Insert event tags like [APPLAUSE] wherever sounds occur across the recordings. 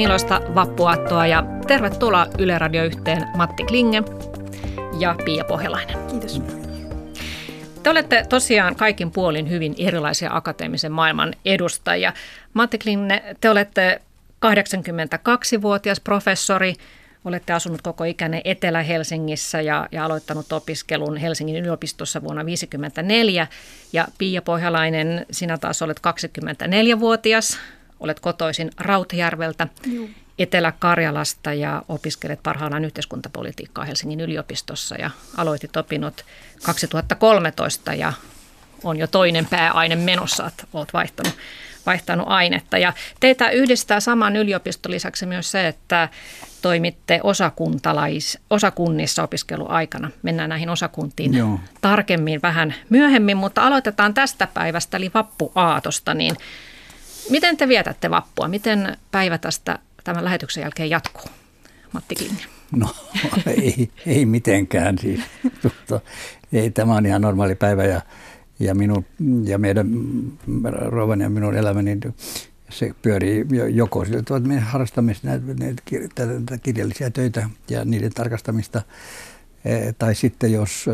Oikein iloista vappuaattoa ja tervetuloa Yle Radio yhteen Matti Klinge ja Pia Pohjalainen. Kiitos. Te olette tosiaan kaikin puolin hyvin erilaisia akateemisen maailman edustajia. Matti Klinge, te olette 82-vuotias professori, Olette asunut koko ikänne Etelä-Helsingissä ja, ja aloittanut opiskelun Helsingin yliopistossa vuonna 1954. Ja Pia Pohjalainen, sinä taas olet 24-vuotias, olet kotoisin Rautjärveltä, Juu. Etelä-Karjalasta ja opiskelet parhaillaan yhteiskuntapolitiikkaa Helsingin yliopistossa ja aloitit opinnot 2013 ja on jo toinen pääaine menossa, että olet vaihtanut vaihtanut ainetta. Ja teitä yhdistää saman yliopiston lisäksi myös se, että toimitte osakuntalais, osakunnissa opiskeluaikana. Mennään näihin osakuntiin Joo. tarkemmin vähän myöhemmin, mutta aloitetaan tästä päivästä, eli vappuaatosta. Niin miten te vietätte vappua? Miten päivä tästä tämän lähetyksen jälkeen jatkuu? Matti Klinge. No [LAUGHS] ei, ei mitenkään siis. Ei, tämä on ihan normaali päivä ja ja, minun, ja meidän rouvan ja minun elämäni se pyörii joko sillä tavalla, että me harrastamme näitä, kirjallisia töitä ja niiden tarkastamista, tai sitten jos,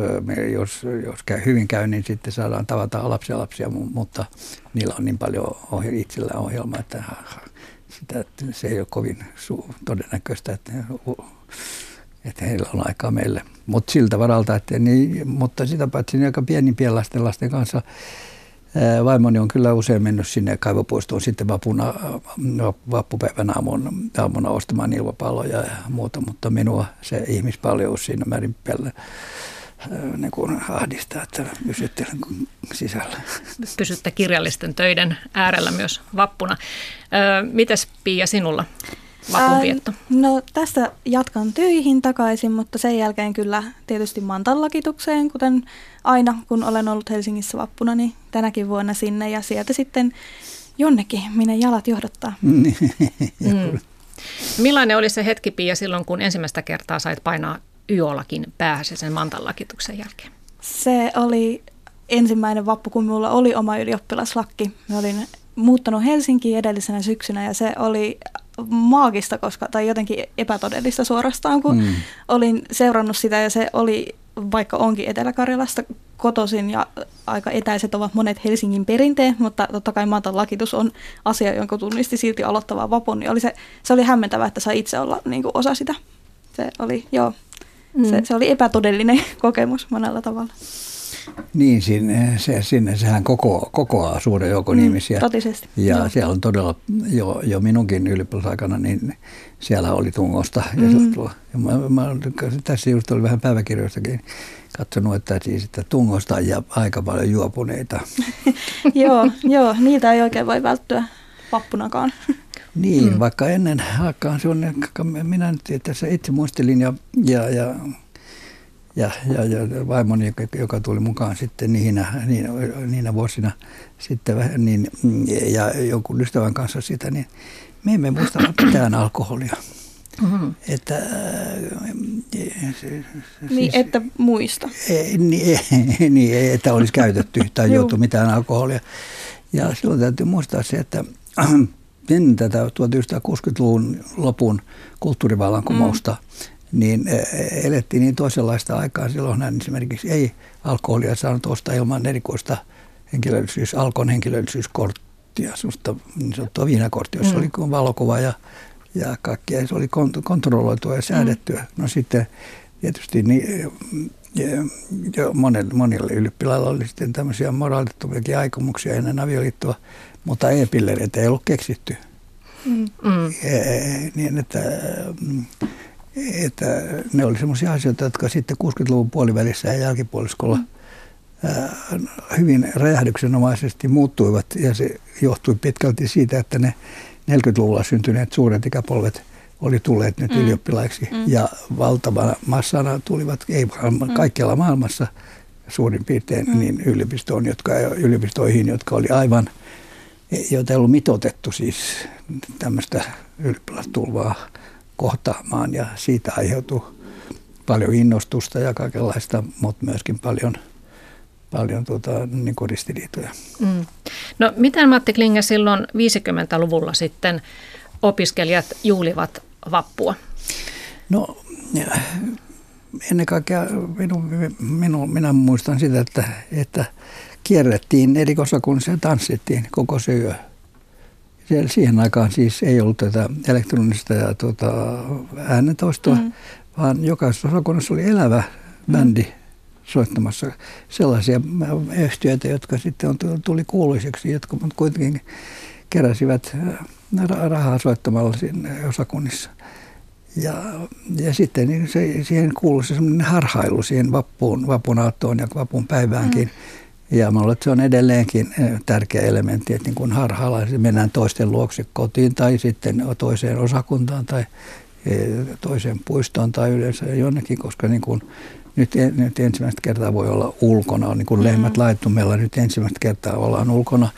jos, jos käy, hyvin käy, niin sitten saadaan tavata lapsia lapsia, mutta niillä on niin paljon ohje, itsellä ohjelma, että sitä, se ei ole kovin todennäköistä, että että heillä on aikaa meille. Mutta siltä varalta, että niin, mutta sitä paitsi niin aika pienimpien lasten lasten kanssa Vaimoni on kyllä usein mennyt sinne kaivopuistoon sitten vapuna, vappupäivän aamuna, aamuna ostamaan ilmapalloja ja muuta, mutta minua se ihmispaljous siinä määrin pelle niin kuin ahdistaa, että pysyttelen sisällä. Pysytte kirjallisten töiden äärellä myös vappuna. Mites Pia sinulla? vapunvietto? No tästä jatkan töihin takaisin, mutta sen jälkeen kyllä tietysti mantallakitukseen, kuten aina kun olen ollut Helsingissä vappuna, niin tänäkin vuonna sinne ja sieltä sitten jonnekin, minne jalat johdattaa. [LAUGHS] mm. Millainen oli se hetki, Pia, silloin kun ensimmäistä kertaa sait painaa yolakin päässä sen mantallakituksen jälkeen? Se oli ensimmäinen vappu, kun minulla oli oma ylioppilaslakki. Mä olin muuttanut Helsinkiin edellisenä syksynä ja se oli maagista koska, tai jotenkin epätodellista suorastaan, kun mm. olin seurannut sitä ja se oli, vaikka onkin Etelä-Karjalasta kotoisin ja aika etäiset ovat monet Helsingin perinteet, mutta totta kai maatan lakitus on asia, jonka tunnisti silti aloittavaa vapun, niin oli se, se oli hämmentävää, että sai itse olla niin kuin osa sitä. Se oli, joo, mm. se, se oli epätodellinen [LAUGHS] kokemus monella tavalla. Niin, sinne, se, sinne sehän koko, kokoaa suuren joukon mm, ihmisiä. Totisesti. Ja Joo. siellä on todella, jo, jo minunkin ylioppilasaikana, niin siellä oli tungosta. Mm. Ja, ja mä, mä, tässä just oli vähän päiväkirjoistakin katsonut, että, siis, että tungosta ja aika paljon juopuneita. [LAUGHS] joo, joo, niitä ei oikein voi välttyä vappunakaan. [LAUGHS] Niin, mm. vaikka ennen aikaan se on, minä nyt tässä itse muistelin ja, ja, ja ja, ja, ja vaimoni, joka tuli mukaan sitten niinä, niinä, niinä vuosina sitten, niin, ja jonkun ystävän kanssa sitä, niin me emme muista [COUGHS] mitään alkoholia. Mm-hmm. Että, se, se, niin, siis, että muista. Ei, niin, ei, [LAUGHS] niin, että olisi käytetty [LAUGHS] tai juotu mitään alkoholia. Ja silloin täytyy muistaa se, että [CLEARS THROAT] ennen tätä 1960-luvun lopun kulttuurivallankumousta, mm niin e, elettiin niin toisenlaista aikaa. Silloin hän esimerkiksi ei alkoholia saanut ostaa ilman erikoista henkilöllisyys, alkon henkilöllisyyskorttia, susta niin sanottua viinakorttia, jossa mm. oli valokuva ja, ja kaikkia. Se oli kontrolloitua ja säädettyä. Mm. No sitten tietysti niin, monille, monille ylioppilailla oli sitten tämmöisiä moraalittomiakin aikomuksia ennen avioliittoa, mutta e-pillereitä ei ollut keksitty. Mm. E, niin, että että ne oli sellaisia asioita, jotka sitten 60-luvun puolivälissä ja jälkipuoliskolla mm. hyvin räjähdyksenomaisesti muuttuivat ja se johtui pitkälti siitä, että ne 40-luvulla syntyneet suuret ikäpolvet oli tulleet nyt mm. ylioppilaiksi mm. ja valtavana massana tulivat, ei mm. kaikkialla maailmassa suurin piirtein mm. niin yliopistoon, jotka, yliopistoihin, jotka oli aivan, joita ei ollut mitotettu siis tämmöistä ylioppilastulvaa kohtaamaan ja siitä aiheutui paljon innostusta ja kaikenlaista, mutta myöskin paljon, paljon tuota, niin ristiriitoja. Mm. No miten Matti Klinge silloin 50-luvulla sitten opiskelijat juhlivat vappua? No ennen kaikkea minu, minu, minä muistan sitä, että, että kierrettiin eri osakunnissa ja tanssittiin koko se yö. Siihen aikaan siis ei ollut tätä elektronista ja tuota, äänentoistoa, mm. vaan jokaisessa osakunnassa oli elävä bändi mm. soittamassa sellaisia yhtiöitä, jotka sitten tuli kuuluiseksi, jotka kuitenkin keräsivät rahaa soittamalla siinä osakunnissa. Ja, ja sitten niin se, siihen kuului se semmoinen harhailu siihen vappuun, vapun aattoon ja vapun päiväänkin. Mm. Ja mä luulen, että se on edelleenkin eh, tärkeä elementti, että niin kun harhailla mennään toisten luokse kotiin tai sitten toiseen osakuntaan tai eh, toiseen puistoon tai yleensä jonnekin, koska niin kun nyt, nyt ensimmäistä kertaa voi olla ulkona, on niin kuin lehmät mm. laittumella, nyt ensimmäistä kertaa ollaan ulkona.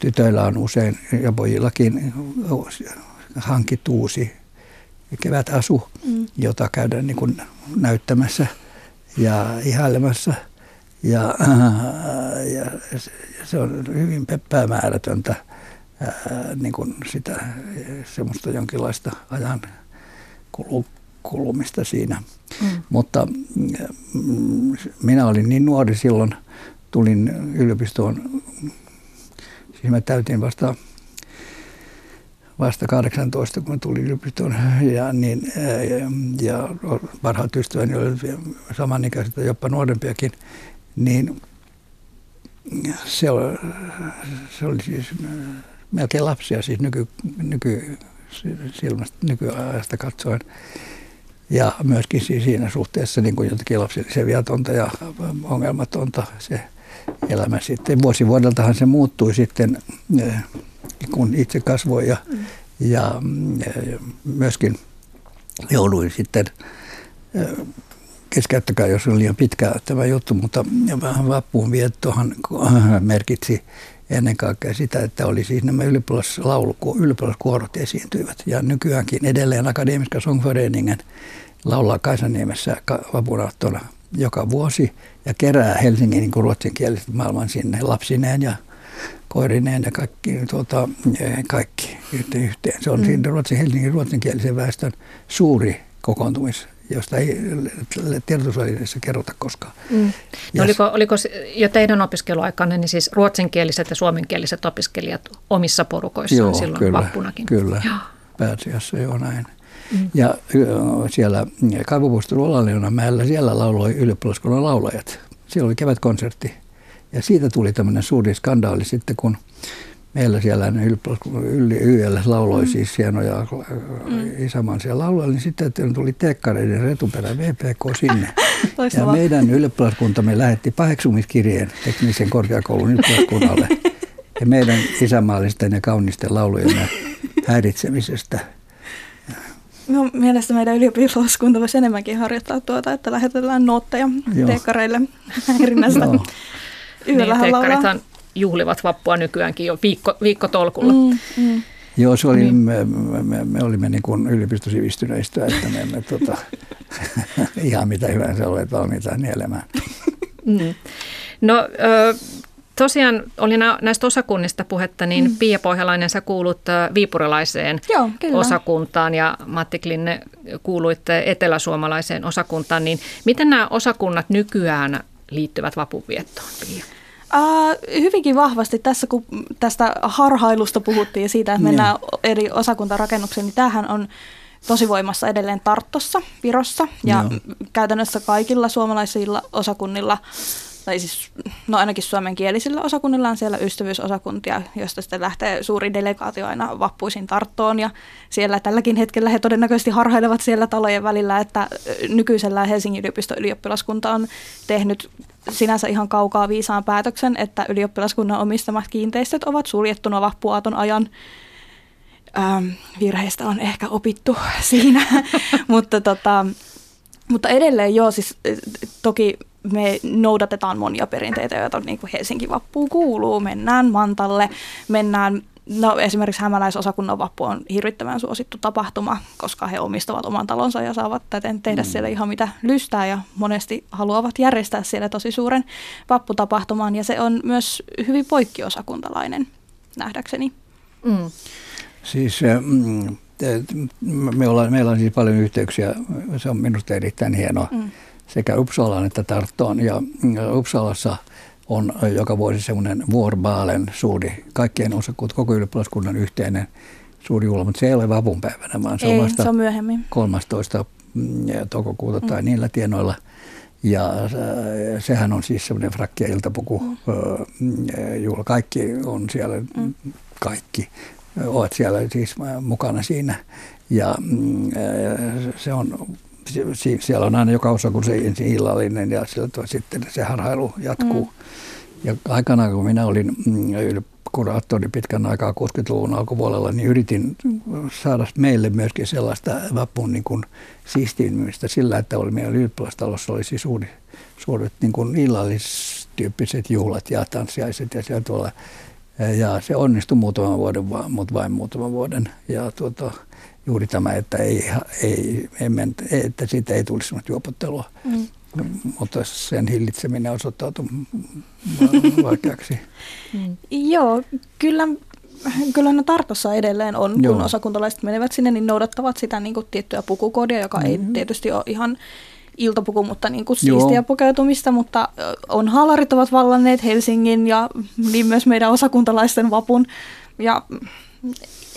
Tytöillä on usein ja pojillakin hankittu uusi kevätasu, mm. jota käydään niin kuin näyttämässä ja ihailemassa. Ja, ja se on hyvin päämäärätöntä niin kuin sitä semmoista jonkinlaista ajan kulumista siinä. Mm. Mutta mm, minä olin niin nuori silloin, tulin yliopistoon, siis mä täytin vasta vasta 18, kun tulin yliopistoon. Ja, niin, ja parhaat ystäväni olivat samanikäiset jopa nuorempiakin. Niin se oli, se oli siis melkein lapsia siis nyky, nyky, silmästä, nykyajasta katsoen. Ja myöskin siis siinä suhteessa niin kuin jotenkin lapsellisen viatonta ja ongelmatonta se elämä sitten. Vuosi vuodeltahan se muuttui sitten kun itse kasvoin ja, ja, ja myöskin jouduin sitten keskeyttäkää, jos on liian pitkä tämä juttu, mutta vähän vappuun viettohan merkitsi ennen kaikkea sitä, että oli siis nämä ylioppilaskuorot esiintyivät. Ja nykyäänkin edelleen Akademiska Songföreningen laulaa Kaisaniemessä vapunaattona joka vuosi ja kerää Helsingin niin ruotsinkieliset maailman sinne lapsineen ja koirineen ja kaikki, tuota, kaikki yhteen. Se on mm. siinä Ruotsin, Helsingin ruotsinkielisen väestön suuri kokoontumis josta ei tiedotusvälineissä kerrota koskaan. Mm. No oliko, oliko jo teidän opiskeluaikanne niin siis ruotsinkieliset ja suomenkieliset opiskelijat omissa porukoissaan joo, silloin kyllä, vappunakin? Kyllä, joo. pääasiassa joo näin. Mm. Ja siellä Kaivopuiston Olaleonamäellä siellä lauloi ylioppilaskunnan laulajat. Siellä oli kevätkonsertti ja siitä tuli tämmöinen suuri skandaali sitten, kun meillä siellä Yli YL lauloi mm. siis hienoja mm. isämaisia lauluja, niin sitten että tuli tekkareiden retuperä VPK sinne. [LAUGHS] ja meidän ylioppilaskuntamme lähetti paheksumiskirjeen teknisen korkeakoulun ylioppilaskunnalle [LAUGHS] ja meidän isämaallisten ja kaunisten laulujen häiritsemisestä. No, mielestäni meidän ylioppilaskunta voisi enemmänkin harjoittaa tuota, että lähetetään nootteja tekkareille häirinnästä. Yöllähän niin, tekkarithan juhlivat vappua nykyäänkin jo viikko, viikkotolkulla. Mm, mm. Joo, se oli, niin. me, me, me olimme niin kuin yliopistosivistyneistä, että me emme tota, [LAUGHS] ihan mitä hyvänsä ole valmiita nielemään. [LAUGHS] Mm. No tosiaan oli näistä osakunnista puhetta, niin mm. Pia Pohjalainen, sä kuulut viipurilaiseen Joo, osakuntaan ja Matti Klinne kuuluitte eteläsuomalaiseen osakuntaan, niin miten nämä osakunnat nykyään liittyvät vapunviettoon, Pia? Uh, hyvinkin vahvasti tässä, kun tästä harhailusta puhuttiin ja siitä, että niin. mennään eri osakuntarakennukseen, niin tämähän on tosi voimassa edelleen Tarttossa, Virossa ja Joo. käytännössä kaikilla suomalaisilla osakunnilla tai siis no ainakin suomenkielisillä osakunnilla on siellä ystävyysosakuntia, josta sitten lähtee suuri delegaatio aina vappuisin Tarttoon. Ja siellä tälläkin hetkellä he todennäköisesti harhailevat siellä talojen välillä, että nykyisellä Helsingin yliopiston ylioppilaskunta on tehnyt sinänsä ihan kaukaa viisaan päätöksen, että ylioppilaskunnan omistamat kiinteistöt ovat suljettuna vappuaaton ajan. Ähm, virheistä on ehkä opittu [LAUGHS] siinä, [LAUGHS] mutta, tota, mutta edelleen joo, siis toki me noudatetaan monia perinteitä, joita niin kuin Helsinki vappuun kuuluu. Mennään Mantalle, mennään No esimerkiksi hämäläisosakunnan vappu on hirvittävän suosittu tapahtuma, koska he omistavat oman talonsa ja saavat täten tehdä mm. siellä ihan mitä lystää ja monesti haluavat järjestää siellä tosi suuren vapputapahtuman ja se on myös hyvin poikkiosakuntalainen nähdäkseni. Mm. Siis mm, me ollaan, meillä on siis paljon yhteyksiä, se on minusta erittäin hienoa, mm. Sekä Uppsalaan että Tarttoon. Ja Uppsalassa on joka vuosi semmoinen Vuorbaalen suuri, kaikkien osakkuut, koko ylioppilaskunnan yhteinen suuri juhla, mutta se ei ole vapunpäivänä, vaan se ei, on vasta se on myöhemmin. 13. Mm, toukokuuta tai mm. niillä tienoilla. Ja sehän on siis semmoinen frakki ja iltapuku mm. juhla. Kaikki on siellä, mm. kaikki ovat siellä siis mukana siinä. Ja mm, se on, siellä on aina joka osa, kun se ensin illallinen ja sitten se harhailu jatkuu. Mm. Ja aikanaan, kun minä olin kuraattori pitkän aikaa 60-luvun alkupuolella, niin yritin saada meille myöskin sellaista vapun niin kuin siistiytymistä sillä, että oli meidän ylioppilastalossa olisi siis suuri, suuret niin kuin illallistyyppiset juhlat ja tanssiaiset ja siellä tuolla. Ja se onnistui muutaman vuoden, mutta vain muutaman vuoden. Ja tuota, juuri tämä, että, ei, ei, ei, että siitä ei tulisi juopottelua. Mm mutta sen hillitseminen osoittautui [LAUGHS] vaikeaksi. Mm. Joo, kyllä, kyllä ne Tartossa edelleen on, Joo. kun osakuntalaiset menevät sinne, niin noudattavat sitä niin kuin tiettyä pukukoodia, joka mm. ei tietysti ole ihan iltapuku, mutta niin kuin siistiä Joo. pukeutumista, mutta on haalarit ovat vallanneet Helsingin ja niin myös meidän osakuntalaisten vapun. Ja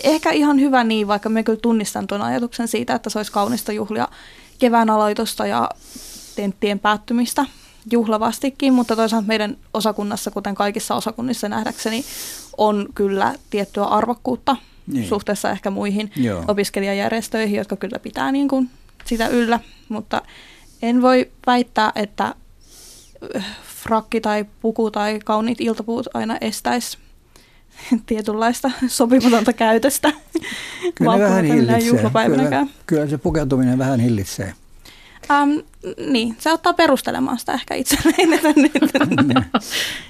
ehkä ihan hyvä niin, vaikka me kyllä tunnistan tuon ajatuksen siitä, että se olisi kaunista juhlia kevään aloitusta ja tenttien päättymistä juhlavastikin, mutta toisaalta meidän osakunnassa, kuten kaikissa osakunnissa nähdäkseni, on kyllä tiettyä arvokkuutta niin. suhteessa ehkä muihin Joo. opiskelijajärjestöihin, jotka kyllä pitää niin kuin sitä yllä, mutta en voi väittää, että äh, frakki tai puku tai kauniit iltapuut aina estäisi tietynlaista [LAUGHS] sopimatonta käytöstä. Kyllä vähän hillitsee. Kyllä, kyllä se pukeutuminen vähän hillitsee. Um, niin, se ottaa perustelemaan sitä ehkä itselleen, [LAUGHS] että nyt [LAUGHS]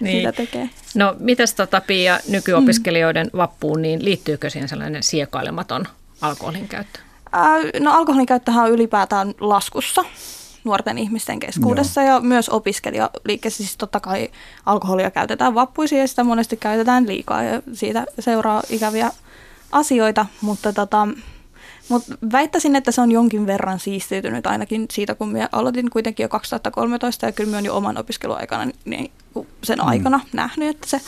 niin. sitä tekee. No, mitäs tota, Pia, nykyopiskelijoiden mm. vappuun, niin liittyykö siihen sellainen siekailematon alkoholin käyttö? Uh, no alkoholin käyttöhän on ylipäätään laskussa nuorten ihmisten keskuudessa Joo. ja myös opiskelijaliikkeessä. Siis totta kai alkoholia käytetään vappuisiin ja sitä monesti käytetään liikaa ja siitä seuraa ikäviä asioita, mutta tota, mutta väittäisin, että se on jonkin verran siistiytynyt ainakin siitä, kun minä aloitin kuitenkin jo 2013 ja kyllä minä olen jo oman opiskeluaikana niin sen mm. aikana nähnyt, että se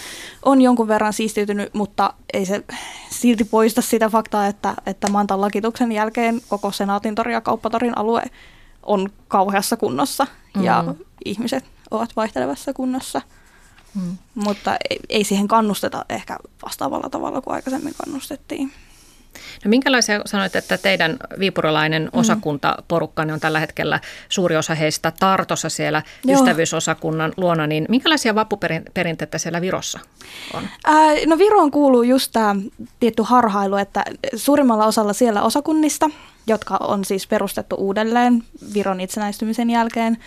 on jonkun verran siistiytynyt, mutta ei se silti poista sitä faktaa, että, että Mantan lakituksen jälkeen koko Senaatintori ja Kauppatorin alue on kauheassa kunnossa mm. ja ihmiset ovat vaihtelevassa kunnossa. Mm. Mutta ei, ei siihen kannusteta ehkä vastaavalla tavalla kuin aikaisemmin kannustettiin. No minkälaisia sanoit, että teidän viipurilainen mm. osakuntaporukkanne on tällä hetkellä suuri osa heistä Tartossa siellä Joo. ystävyysosakunnan luona, niin minkälaisia vappuperinteitä siellä Virossa on? Ää, no Viroon kuuluu just tämä tietty harhailu, että suurimmalla osalla siellä osakunnista, jotka on siis perustettu uudelleen Viron itsenäistymisen jälkeen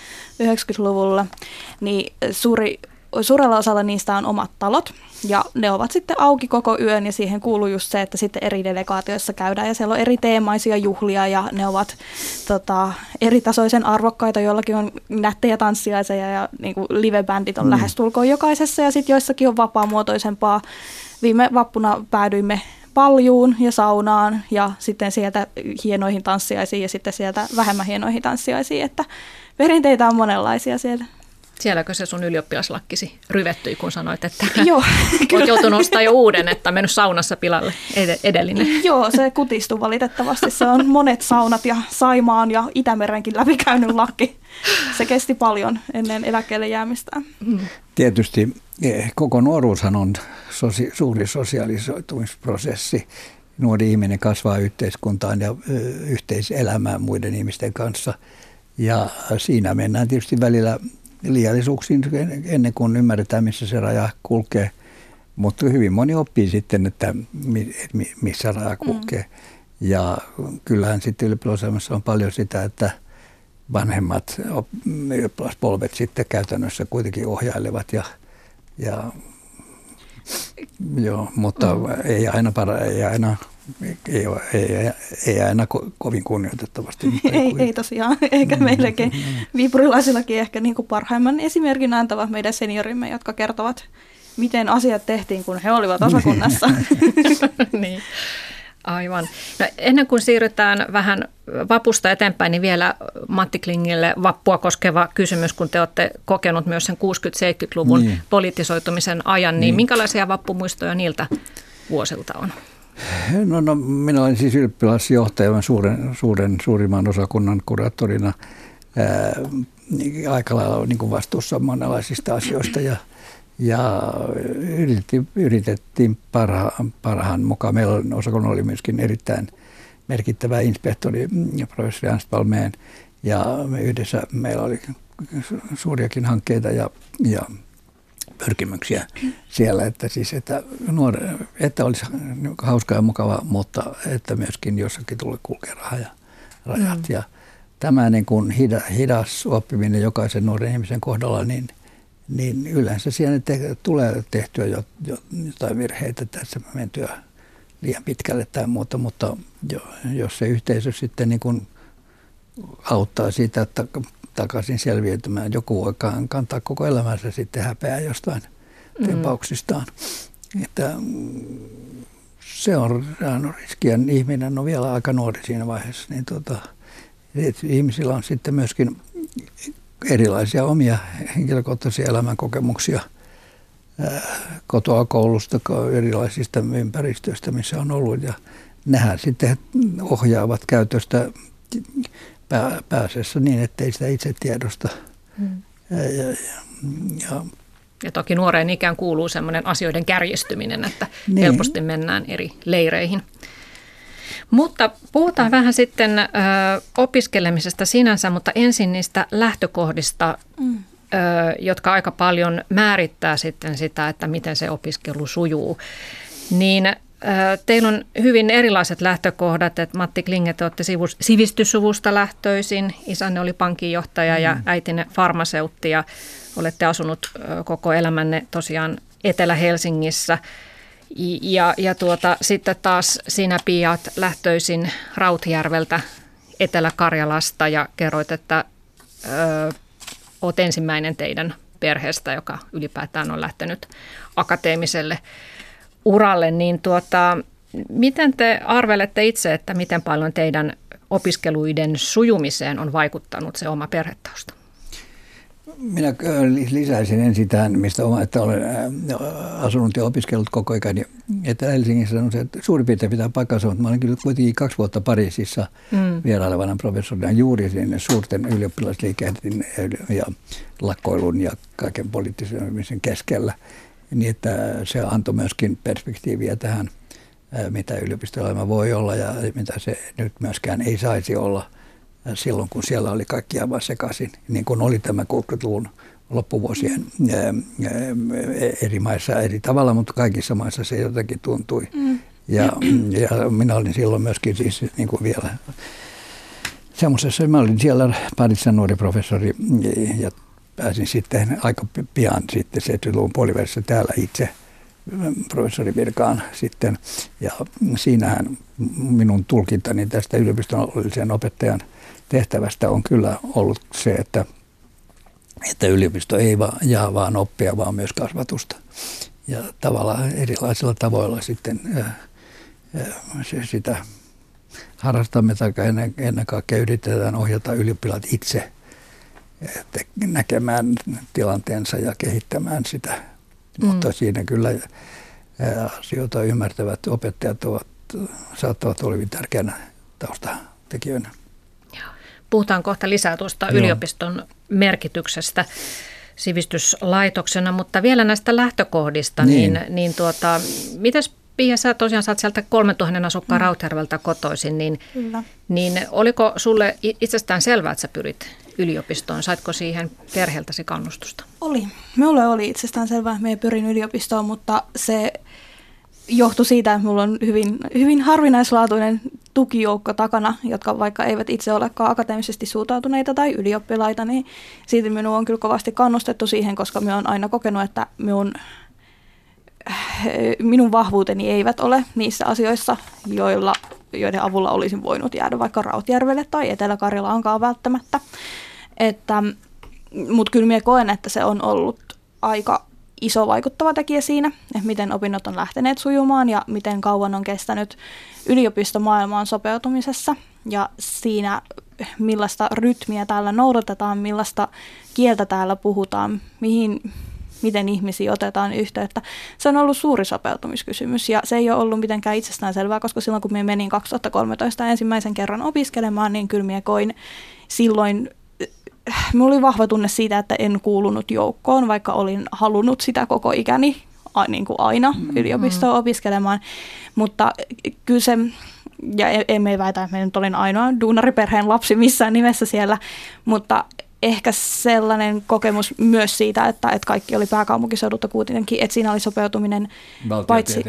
90-luvulla, niin suuri suurella osalla niistä on omat talot ja ne ovat sitten auki koko yön ja siihen kuuluu just se, että sitten eri delegaatioissa käydään ja siellä on eri teemaisia juhlia ja ne ovat tota, eri tasoisen arvokkaita, joillakin on nättejä tanssiaisia ja niin kuin live-bändit on mm. lähestulkoon jokaisessa ja sitten joissakin on vapaamuotoisempaa. Viime vappuna päädyimme paljuun ja saunaan ja sitten sieltä hienoihin tanssiaisiin ja sitten sieltä vähemmän hienoihin tanssiaisiin, että perinteitä on monenlaisia siellä. Sielläkö se sun ylioppilaslakkisi ryvettyi, kun sanoit, että [LAUGHS] Joo, [LAUGHS] olet joutunut ostaa jo uuden, että on mennyt saunassa pilalle edellinen? [LAUGHS] Joo, se kutistui valitettavasti. Se on monet saunat ja Saimaan ja Itämerenkin läpikäynyt lakki. Se kesti paljon ennen eläkkeelle jäämistä. Tietysti koko nuoruushan on sosi- suuri sosiaalisoitumisprosessi. Nuori ihminen kasvaa yhteiskuntaan ja yhteiselämään muiden ihmisten kanssa. Ja siinä mennään tietysti välillä liiallisuuksiin ennen kuin ymmärretään, missä se raja kulkee. Mutta hyvin moni oppii sitten, että missä raja kulkee. Mm. Ja kyllähän sitten ylioppilaselämässä on paljon sitä, että vanhemmat ylioppilaspolvet sitten käytännössä kuitenkin ohjailevat ja, ja joo, mutta mm. ei aina, para, ei aina ei, ei, ei aina ko, kovin kunnioitettavasti. Ei, ei, ei tosiaan, [LAUGHS] eikä mm, meilläkin mm, mm. viipurilaisillakin ehkä niin kuin parhaimman esimerkin antavat meidän seniorimme, jotka kertovat, miten asiat tehtiin, kun he olivat osakunnassa. [LAUGHS] niin. [LAUGHS] Aivan. No, ennen kuin siirrytään vähän vapusta eteenpäin, niin vielä Matti Klingille vappua koskeva kysymys, kun te olette kokenut myös sen 60-70-luvun niin. politisoitumisen ajan, niin, niin minkälaisia vappumuistoja niiltä vuosilta on? No, no minä olen siis ylioppilasjohtaja suuren, suuren, suurimman osakunnan kuraattorina ää, aika lailla niin kuin vastuussa monenlaisista asioista ja, ja yritettiin, yritettiin parhaan, parhaan mukaan. Meillä osakunnan oli myöskin erittäin merkittävä inspektori, professori Ernst Palmeen, ja me yhdessä meillä oli suuriakin hankkeita ja, ja pyrkimyksiä siellä, että, siis, että, nuore, että olisi hauskaa ja mukava, mutta että myöskin jossakin tulee kulkea raja, rajat. Mm. Ja tämä niin kuin hidas, hidas oppiminen jokaisen nuoren ihmisen kohdalla, niin, niin yleensä siellä te, tulee tehtyä jo, jo, jotain virheitä tässä mentyä liian pitkälle tai muuta, mutta jo, jos se yhteisö sitten niin kuin auttaa siitä, että takaisin selviytymään. Joku voi kantaa koko elämänsä sitten häpeää jostain mm. tempauksistaan. Että mm, se on, se on riskiä. Ihminen on vielä aika nuori siinä vaiheessa. Niin tota, ihmisillä on sitten myöskin erilaisia omia henkilökohtaisia elämänkokemuksia kotoa, koulusta, erilaisista ympäristöistä, missä on ollut. Ja nehän sitten ohjaavat käytöstä pääsessä niin, ettei sitä itse tiedosta. Hmm. Ja, ja, ja, ja toki nuoreen ikään kuuluu sellainen asioiden kärjistyminen, että niin. helposti mennään eri leireihin. Mutta puhutaan vähän sitten ö, opiskelemisesta sinänsä, mutta ensin niistä lähtökohdista, mm. ö, jotka aika paljon määrittää sitten sitä, että miten se opiskelu sujuu. Niin Teillä on hyvin erilaiset lähtökohdat, että Matti Klinge, te olette sivistyssuvusta lähtöisin, isänne oli pankinjohtaja ja mm. äitinne farmaseutti ja olette asunut koko elämänne tosiaan Etelä-Helsingissä. Ja, ja tuota, sitten taas sinä Piat lähtöisin Rautjärveltä Etelä-Karjalasta ja kerroit, että ö, olet ensimmäinen teidän perheestä, joka ylipäätään on lähtenyt akateemiselle uralle, niin tuota, miten te arvelette itse, että miten paljon teidän opiskeluiden sujumiseen on vaikuttanut se oma perhetausta? Minä äh, lisäisin ensin tähän, mistä oma, että olen äh, asunut ja opiskellut koko ikäni. Että Helsingissä on se, että suurin piirtein pitää paikkansa, mutta mä olen kyllä kuitenkin kaksi vuotta Pariisissa mm. vierailevana professorina juuri sinne suurten ylioppilasliikehdin ja lakkoilun ja kaiken poliittisen keskellä niin että se antoi myöskin perspektiiviä tähän, mitä yliopistoelämä voi olla ja mitä se nyt myöskään ei saisi olla silloin, kun siellä oli kaikki aivan sekaisin, niin kuin oli tämä 60-luvun loppuvuosien eri maissa eri tavalla, mutta kaikissa maissa se jotenkin tuntui. Mm. Ja, ja minä olin silloin myöskin siis niin kuin vielä semmoisessa, mä olin siellä parissa nuori professori ja pääsin sitten aika pian sitten 70-luvun puolivälissä täällä itse professorivirkaan sitten. Ja siinähän minun tulkintani tästä yliopistollisen opettajan tehtävästä on kyllä ollut se, että, että yliopisto ei vaan jaa vaan oppia, vaan myös kasvatusta. Ja tavallaan erilaisilla tavoilla sitten ää, se, sitä harrastamme tai ennen, ennen kaikkea yritetään ohjata ylioppilaat itse – näkemään tilanteensa ja kehittämään sitä. Mm. Mutta siinä kyllä asioita ymmärtävät opettajat ovat, saattavat olla hyvin tärkeänä taustatekijöinä. Puhutaan kohta lisää tuosta Joo. yliopiston merkityksestä sivistyslaitoksena, mutta vielä näistä lähtökohdista, niin, niin, niin tuota, mitäs Pia, sä tosiaan saat sieltä 3000 asukkaan mm. Rautjärveltä kotoisin, niin, Kyllä. niin oliko sulle itsestään selvää, että sä pyrit yliopistoon? Saitko siihen perheeltäsi kannustusta? Oli. Minulle oli itsestään selvää, että minä pyrin yliopistoon, mutta se johtui siitä, että minulla on hyvin, hyvin harvinaislaatuinen tukijoukko takana, jotka vaikka eivät itse olekaan akateemisesti suuntautuneita tai ylioppilaita, niin siitä minua on kyllä kovasti kannustettu siihen, koska minä olen aina kokenut, että minun minun vahvuuteni eivät ole niissä asioissa, joilla, joiden avulla olisin voinut jäädä vaikka Rautjärvelle tai Etelä-Karjalaankaan välttämättä. Että, mutta kyllä minä koen, että se on ollut aika iso vaikuttava tekijä siinä, että miten opinnot on lähteneet sujumaan ja miten kauan on kestänyt yliopistomaailmaan sopeutumisessa ja siinä, millaista rytmiä täällä noudatetaan, millaista kieltä täällä puhutaan, mihin, miten ihmisiä otetaan yhteyttä. Se on ollut suuri sopeutumiskysymys ja se ei ole ollut mitenkään itsestään selvää, koska silloin kun minä menin 2013 ensimmäisen kerran opiskelemaan, niin kyllä minä koin silloin Minulla oli vahva tunne siitä, että en kuulunut joukkoon, vaikka olin halunnut sitä koko ikäni niin kuin aina mm-hmm. yliopistoon opiskelemaan. Mutta kyllä se, ja emme väitä, että minä nyt olin ainoa duunariperheen lapsi missään nimessä siellä, mutta ehkä sellainen kokemus myös siitä, että, että kaikki oli pääkaupunkiseudulta kuitenkin, että siinä oli sopeutuminen paitsi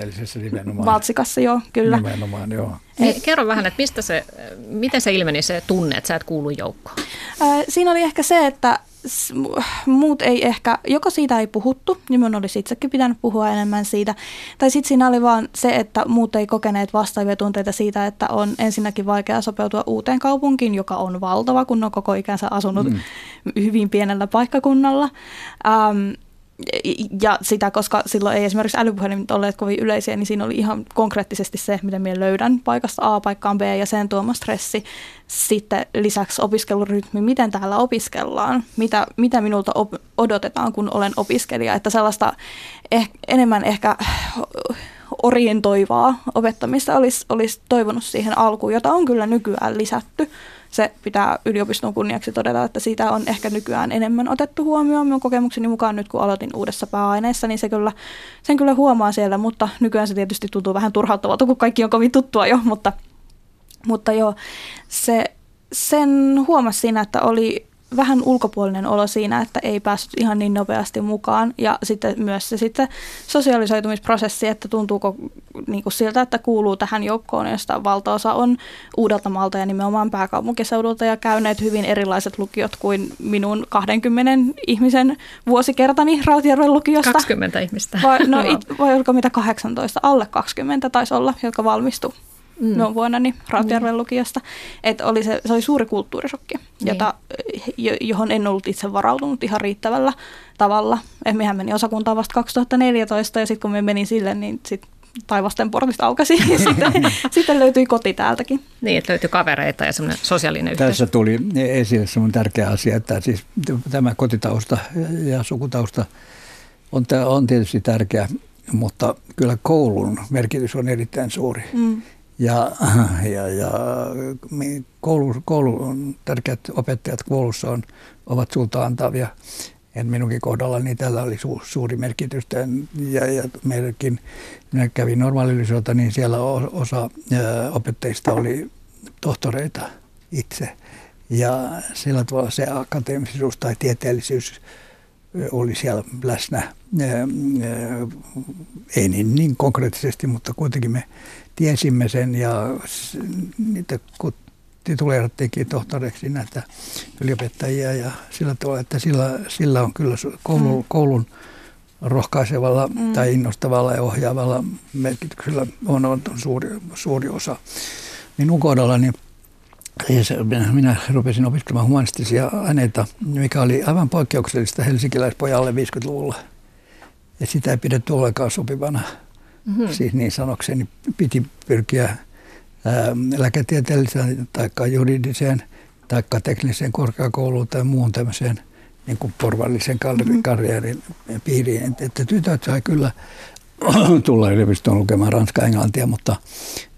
Valtsikassa, joo, kyllä. Nimenomaan, joo. Niin, kerro vähän, että mistä se, miten se ilmeni se tunne, että sä et kuulu joukkoon? Siinä oli ehkä se, että muut ei ehkä, joko siitä ei puhuttu, niin minun olisi itsekin pitänyt puhua enemmän siitä, tai sitten siinä oli vaan se, että muut ei kokeneet vastaavia tunteita siitä, että on ensinnäkin vaikea sopeutua uuteen kaupunkiin, joka on valtava, kun on koko ikänsä asunut mm. hyvin pienellä paikkakunnalla. Ähm, ja sitä, koska silloin ei esimerkiksi älypuhelimet olleet kovin yleisiä, niin siinä oli ihan konkreettisesti se, miten minä löydän paikasta A paikkaan B ja sen tuoma stressi. Sitten lisäksi opiskelurytmi, miten täällä opiskellaan, mitä, mitä minulta op- odotetaan, kun olen opiskelija. Että sellaista eh- enemmän ehkä orientoivaa opettamista olisi, olisi toivonut siihen alkuun, jota on kyllä nykyään lisätty se pitää yliopiston kunniaksi todeta, että siitä on ehkä nykyään enemmän otettu huomioon. Minun kokemukseni mukaan nyt kun aloitin uudessa pääaineessa, niin se kyllä, sen kyllä huomaa siellä, mutta nykyään se tietysti tuntuu vähän turhauttavalta, kun kaikki on kovin tuttua jo, mutta, mutta joo, se, sen huomasi siinä, että oli vähän ulkopuolinen olo siinä, että ei päässyt ihan niin nopeasti mukaan. Ja sitten myös se sitten sosiaalisoitumisprosessi, että tuntuuko niin kuin siltä, että kuuluu tähän joukkoon, josta valtaosa on Uudeltamaalta ja nimenomaan pääkaupunkiseudulta ja käyneet hyvin erilaiset lukiot kuin minun 20 ihmisen vuosikertani Rautjärven lukiosta. 20 ihmistä. Vai, no, [LAUGHS] it, vai oliko mitä 18? Alle 20 taisi olla, jotka valmistu mm. no, vuonna niin Rautjärven mm. lukiosta. Että oli se, se oli suuri kulttuurisokki, niin. jota, johon en ollut itse varautunut ihan riittävällä tavalla. Et mehän meni osakuntaan vasta 2014 ja sitten kun me menin sille, niin sit taivasten portista aukasi ja [LAUGHS] sitten, sitten löytyi koti täältäkin. Niin, että löytyi kavereita ja semmoinen sosiaalinen yhteys. Tässä tuli esille semmoinen tärkeä asia, että siis tämä kotitausta ja sukutausta on, on tietysti tärkeä, mutta kyllä koulun merkitys on erittäin suuri. Mm. [LAUGHS] Ja, ja, ja koulu, koulu, tärkeät opettajat koulussa on, ovat sulta antavia. En minunkin kohdalla niin tällä oli su, suuri merkitys. Ja, ja meilläkin, minä kävin normaalilysolta, niin siellä osa ää, opettajista oli tohtoreita itse. Ja sillä tavalla se akateemisuus tai tieteellisyys oli siellä läsnä. Ei niin, niin konkreettisesti, mutta kuitenkin me tiesimme sen ja niitä tituleerattiinkin tohtoreiksi näitä yliopettajia ja sillä tavalla, että sillä, sillä on kyllä koulun, mm. koulun rohkaisevalla mm. tai innostavalla ja ohjaavalla merkityksellä on, on suuri, suuri osa. Minun kohdallani minä rupesin opiskelemaan humanistisia aineita, mikä oli aivan poikkeuksellista helsinkiläispojalle 50-luvulla. Ja sitä ei pidetty ollenkaan sopivana mm-hmm. siis niin sanokseni, piti pyrkiä ää, lääketieteelliseen tai juridiseen tai tekniseen korkeakouluun tai muun tämmöiseen niin kuin porvallisen mm-hmm. karjäärin piiriin. Että tytöt sai kyllä [CLEARS THROAT] tulla yliopistoon lukemaan ranska englantia, mutta,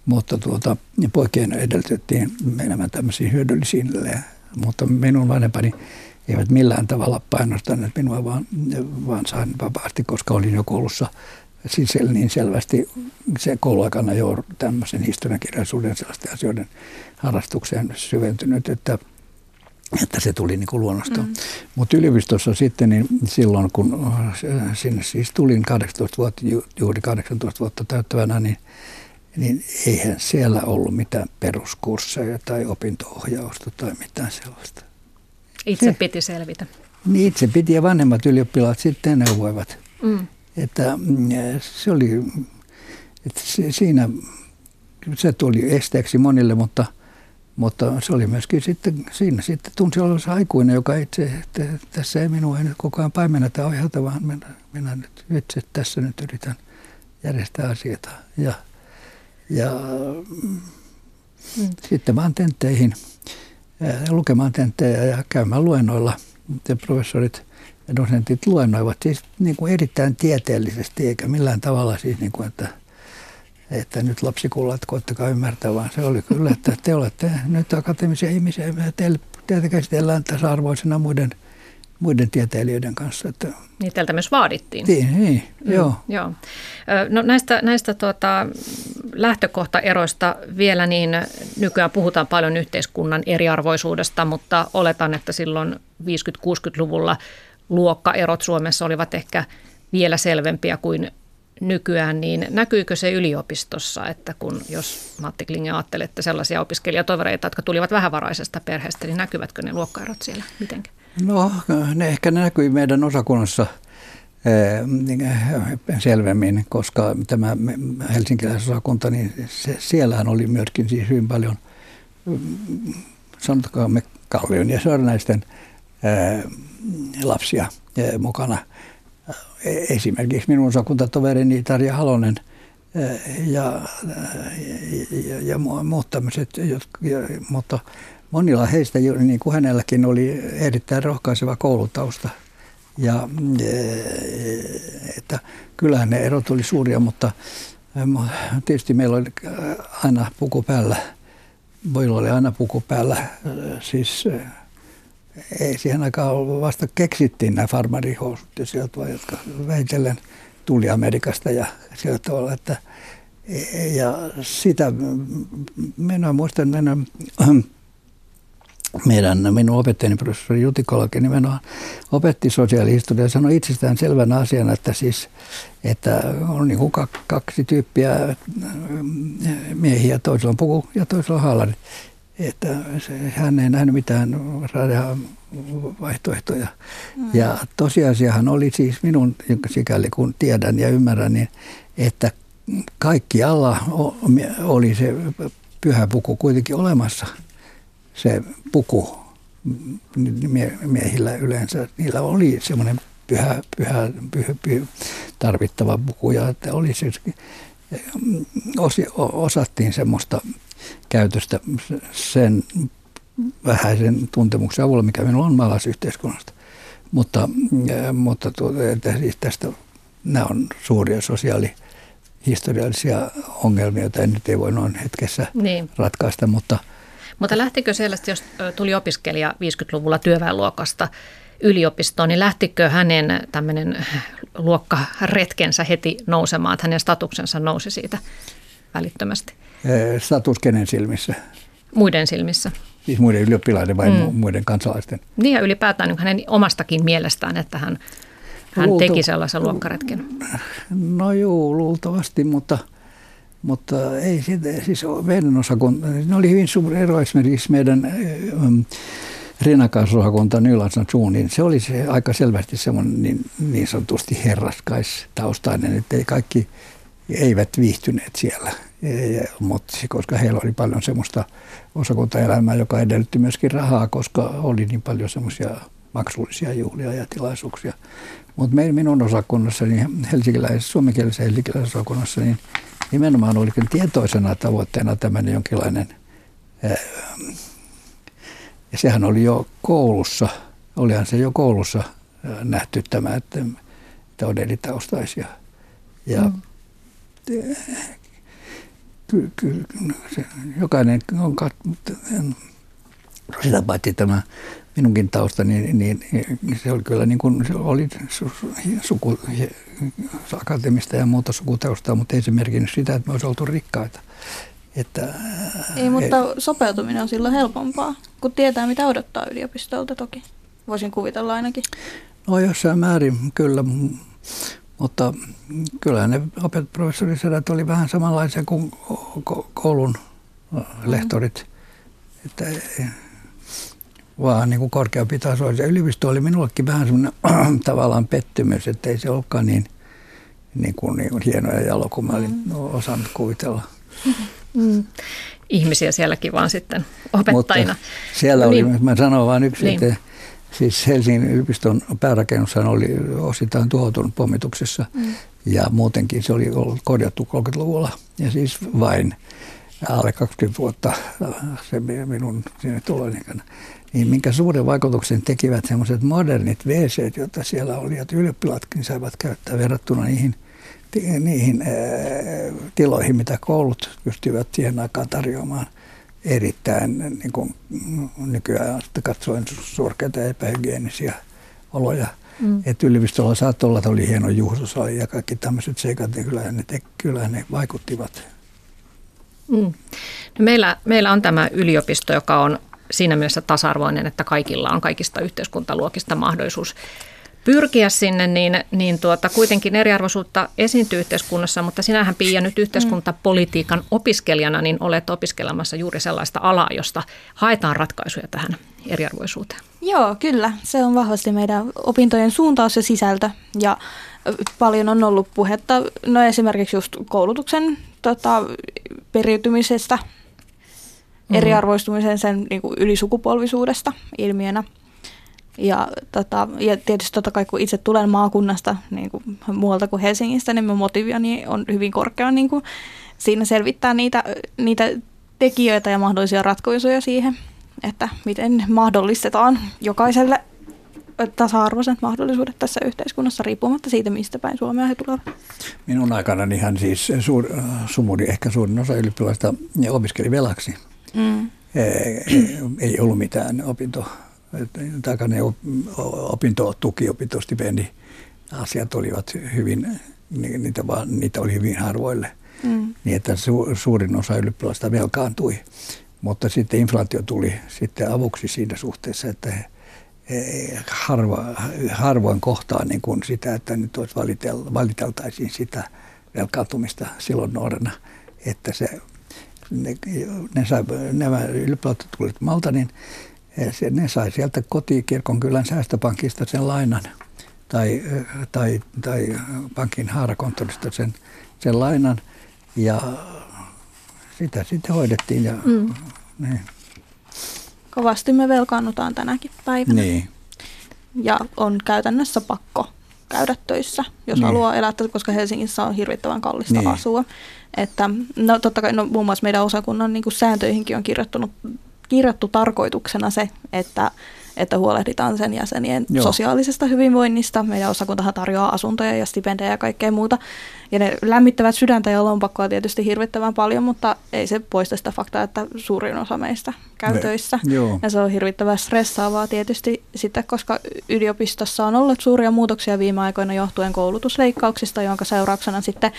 mutta tuota, poikien edellytettiin menemään tämmöisiin hyödyllisiin. Mutta minun vanhempani eivät millään tavalla painostaneet minua, vaan, vaan sain vapaasti, koska olin jo koulussa siis niin selvästi se kouluaikana jo tämmöisen historiankirjallisuuden sellaisten asioiden harrastukseen syventynyt, että että se tuli niin kuin luonnosta. Mm. Mutta yliopistossa sitten, niin silloin kun sinne siis tulin 18 vuotta, juuri 18 vuotta täyttävänä, niin, niin eihän siellä ollut mitään peruskursseja tai opintoohjausta tai mitään sellaista. Itse piti selvitä. Niin itse piti ja vanhemmat ylioppilaat sitten neuvoivat. Mm. Että mm, se oli, että siinä se tuli esteeksi monille, mutta, Mutta se oli myöskin sitten, siinä sitten tunsi olevansa aikuinen, joka itse, että tässä ei minua ei nyt koko ajan paimenneta ohjata, vaan minä, minä nyt itse tässä nyt yritän järjestää asioita. Ja, ja mm. sitten vaan tentteihin, lukemaan tenttejä ja käymään luennoilla. Ja professorit ja dosentit luennoivat siis niin kuin erittäin tieteellisesti, eikä millään tavalla siis niin kuin, että – että nyt lapsikullat koittakaa ymmärtää, vaan se oli kyllä, että te olette nyt akateemisia ihmisiä ja teitä käsitellään tasa-arvoisena muiden, muiden tieteilijöiden kanssa. Että niin teiltä myös vaadittiin. Niin, niin mm, joo. joo. No näistä, näistä tuota, lähtökohtaeroista vielä, niin nykyään puhutaan paljon yhteiskunnan eriarvoisuudesta, mutta oletan, että silloin 50-60-luvulla luokkaerot Suomessa olivat ehkä vielä selvempiä kuin nykyään, niin näkyykö se yliopistossa, että kun jos Matti Klinge ajattelette sellaisia opiskelijatovereita, jotka tulivat vähävaraisesta perheestä, niin näkyvätkö ne luokkaerot siellä mitenkä? No ne ehkä ne näkyi meidän osakunnassa eh, selvemmin, koska tämä helsinkiläisosakunta, niin se, siellähän oli myöskin siis hyvin paljon, sanotaanko me Kallion ja Sörnäisten eh, lapsia eh, mukana – esimerkiksi minun osakuntatoverini Tarja Halonen ja, ja, ja muut tämmöiset, jotka, mutta monilla heistä, niin kuin hänelläkin, oli erittäin rohkaiseva koulutausta. Ja että kyllähän ne erot oli suuria, mutta tietysti meillä oli aina puku päällä. Voi oli aina puku päällä, siis ei siihen aikaan vasta keksittiin nämä farmarihousut ja sieltä jotka väitellen tuli Amerikasta ja sillä tavalla, että ja sitä minä muistan minä, meidän, minun opettajani professori Jutikolakin nimenomaan opetti sosiaalihistoriaa ja sanoi itsestään selvänä asiana, että siis että on niin kuin kaksi tyyppiä miehiä, toisella on puku ja toisella on haalarit että se, hän ei nähnyt mitään vaihtoehtoja. Mm. Ja tosiasiahan oli siis minun, sikäli kun tiedän ja ymmärrän, niin että kaikki alla oli se pyhä puku kuitenkin olemassa. Se puku miehillä yleensä, niillä oli semmoinen pyhä, pyhä, pyhä, pyhä tarvittava puku ja että oli se, osattiin semmoista käytöstä sen vähäisen tuntemuksen avulla, mikä minulla on maalaisyhteiskunnasta. Mutta, mutta että siis tästä nämä on suuria sosiaalihistoriallisia ongelmia, joita en nyt ei voi noin hetkessä niin. ratkaista, mutta mutta lähtikö sellaista, jos tuli opiskelija 50-luvulla työväenluokasta yliopistoon, niin lähtikö hänen tämmöinen luokkaretkensä heti nousemaan, että hänen statuksensa nousi siitä välittömästi? status kenen silmissä? Muiden silmissä. Siis muiden ylioppilaiden vai mm. muiden kansalaisten? Niin ja ylipäätään niin hänen omastakin mielestään, että hän, hän Luultu, teki sellaisen luokkaretken. No joo, luultavasti, mutta, mutta ei sitä, siis meidän osakunta, ne oli hyvin suuri ero esimerkiksi meidän um, rinnakkaisruokakunta Nylansan suunnin. Se oli se aika selvästi semmoinen niin, niin sanotusti herraskaistaustainen, että kaikki eivät viihtyneet siellä mutta koska heillä oli paljon semmoista osakuntaelämää, joka edellytti myöskin rahaa, koska oli niin paljon semmoisia maksullisia juhlia ja tilaisuuksia. Mutta minun osakunnassani, helsinkiläisessä, suomenkielisessä helsinkiläisessä osakunnassa, niin nimenomaan oli tietoisena tavoitteena tämmöinen jonkinlainen, ja sehän oli jo koulussa, olihan se jo koulussa nähty tämä, että, että on eri taustaisia. Ja mm kyllä, kyllä se, jokainen on katsonut, sitä paitsi tämä minunkin tausta, niin, niin, niin se oli kyllä niin kuin, se oli suku, akateemista ja muuta sukuteustaa, mutta ei se merkinnyt sitä, että me olisi oltu rikkaita. Että, ei, mutta ei, sopeutuminen on silloin helpompaa, kun tietää, mitä odottaa yliopistolta toki. Voisin kuvitella ainakin. No jossain määrin kyllä, mutta kyllä ne professorisedät oli vähän samanlaisia kuin koulun lehtorit. Että vaan niin kuin korkeampi taso. Ja yliopisto oli minullekin vähän semmoinen [CLEARS THROAT] tavallaan pettymys, että ei se olekaan niin, niin, kuin, niin kuin hieno ja jalo kuin mä olin mm. osannut kuvitella. Mm. Ihmisiä sielläkin vaan sitten opettajina. Mutta siellä no, oli, niin. mä sanon vain yksi, niin. että siis Helsingin yliopiston päärakennus oli osittain tuhoutunut pommituksessa mm. ja muutenkin se oli ollut korjattu 30-luvulla ja siis vain alle 20 vuotta se minun sinne tuloni niin minkä suuren vaikutuksen tekivät semmoiset modernit wc joita siellä oli, että ylioppilaatkin saivat käyttää verrattuna niihin, niihin ää, tiloihin, mitä koulut pystyvät siihen aikaan tarjoamaan erittäin niin kuin nykyään katsoen surkeita ja epähygienisiä oloja. Mm. Että yliopistolla saattoi olla, että oli hieno juhlosali ja kaikki tämmöiset seikat, niin kyllä ne, te, kyllä ne vaikuttivat. Mm. No meillä, meillä on tämä yliopisto, joka on siinä mielessä tasa-arvoinen, että kaikilla on kaikista yhteiskuntaluokista mahdollisuus pyrkiä sinne, niin, niin tuota, kuitenkin eriarvoisuutta esiintyy yhteiskunnassa, mutta sinähän Pia nyt yhteiskuntapolitiikan opiskelijana, niin olet opiskelemassa juuri sellaista alaa, josta haetaan ratkaisuja tähän eriarvoisuuteen. Joo, kyllä. Se on vahvasti meidän opintojen suuntaus ja sisältö. Ja paljon on ollut puhetta, no esimerkiksi just koulutuksen tota, periytymisestä mm-hmm. eriarvoistumisen sen niin kuin ylisukupolvisuudesta ilmiönä. Ja, tota, ja tietysti totta kai kun itse tulen maakunnasta niin kuin muualta kuin Helsingistä, niin minun motiviani on hyvin korkea niin kuin siinä selvittää niitä, niitä tekijöitä ja mahdollisia ratkaisuja siihen, että miten mahdollistetaan jokaiselle tasa-arvoiset mahdollisuudet tässä yhteiskunnassa riippumatta siitä, mistä päin Suomea he tulevat. Minun aikana ihan siis suur, sumuri, ehkä suurin osa ylioppilaista opiskeli velaksi. Mm. Ei ollut mitään opinto, tai ne opintotuki, opintostipendi asiat olivat hyvin, niitä, vaan, niitä oli hyvin harvoille. Mm. Niin että su, suurin osa ylioppilaista velkaantui. Mutta sitten inflaatio tuli sitten avuksi siinä suhteessa, että he, harva, harvoin kohtaa niin kuin sitä, että nyt olisi valitel, valiteltaisiin sitä velkaantumista silloin nuorena, että se ne, ne sai, nämä ylipäätään tulivat malta, niin se, ne sai sieltä kotikirkon kylän säästöpankista sen lainan tai, tai, tai pankin haarakonttorista sen, sen lainan ja sitä sitten hoidettiin. Ja, mm. niin. Kovasti me velkaannutaan tänäkin päivänä. Niin. Ja on käytännössä pakko käydä töissä, jos niin. haluaa elää, koska Helsingissä on hirvittävän kallista niin. asua. Että, no totta kai no, muun muassa meidän osakunnan niin kuin sääntöihinkin on kirjoittunut, kirjattu tarkoituksena se, että että huolehditaan sen jäsenien Joo. sosiaalisesta hyvinvoinnista. Meidän osakuntahan tarjoaa asuntoja ja stipendejä ja kaikkea muuta. Ja ne lämmittävät sydäntä ja lompakkoa tietysti hirvittävän paljon, mutta ei se poista sitä faktaa, että suurin osa meistä käy töissä. Joo. Ja se on hirvittävän stressaavaa tietysti sitten, koska yliopistossa on ollut suuria muutoksia viime aikoina johtuen koulutusleikkauksista, jonka seurauksena sitten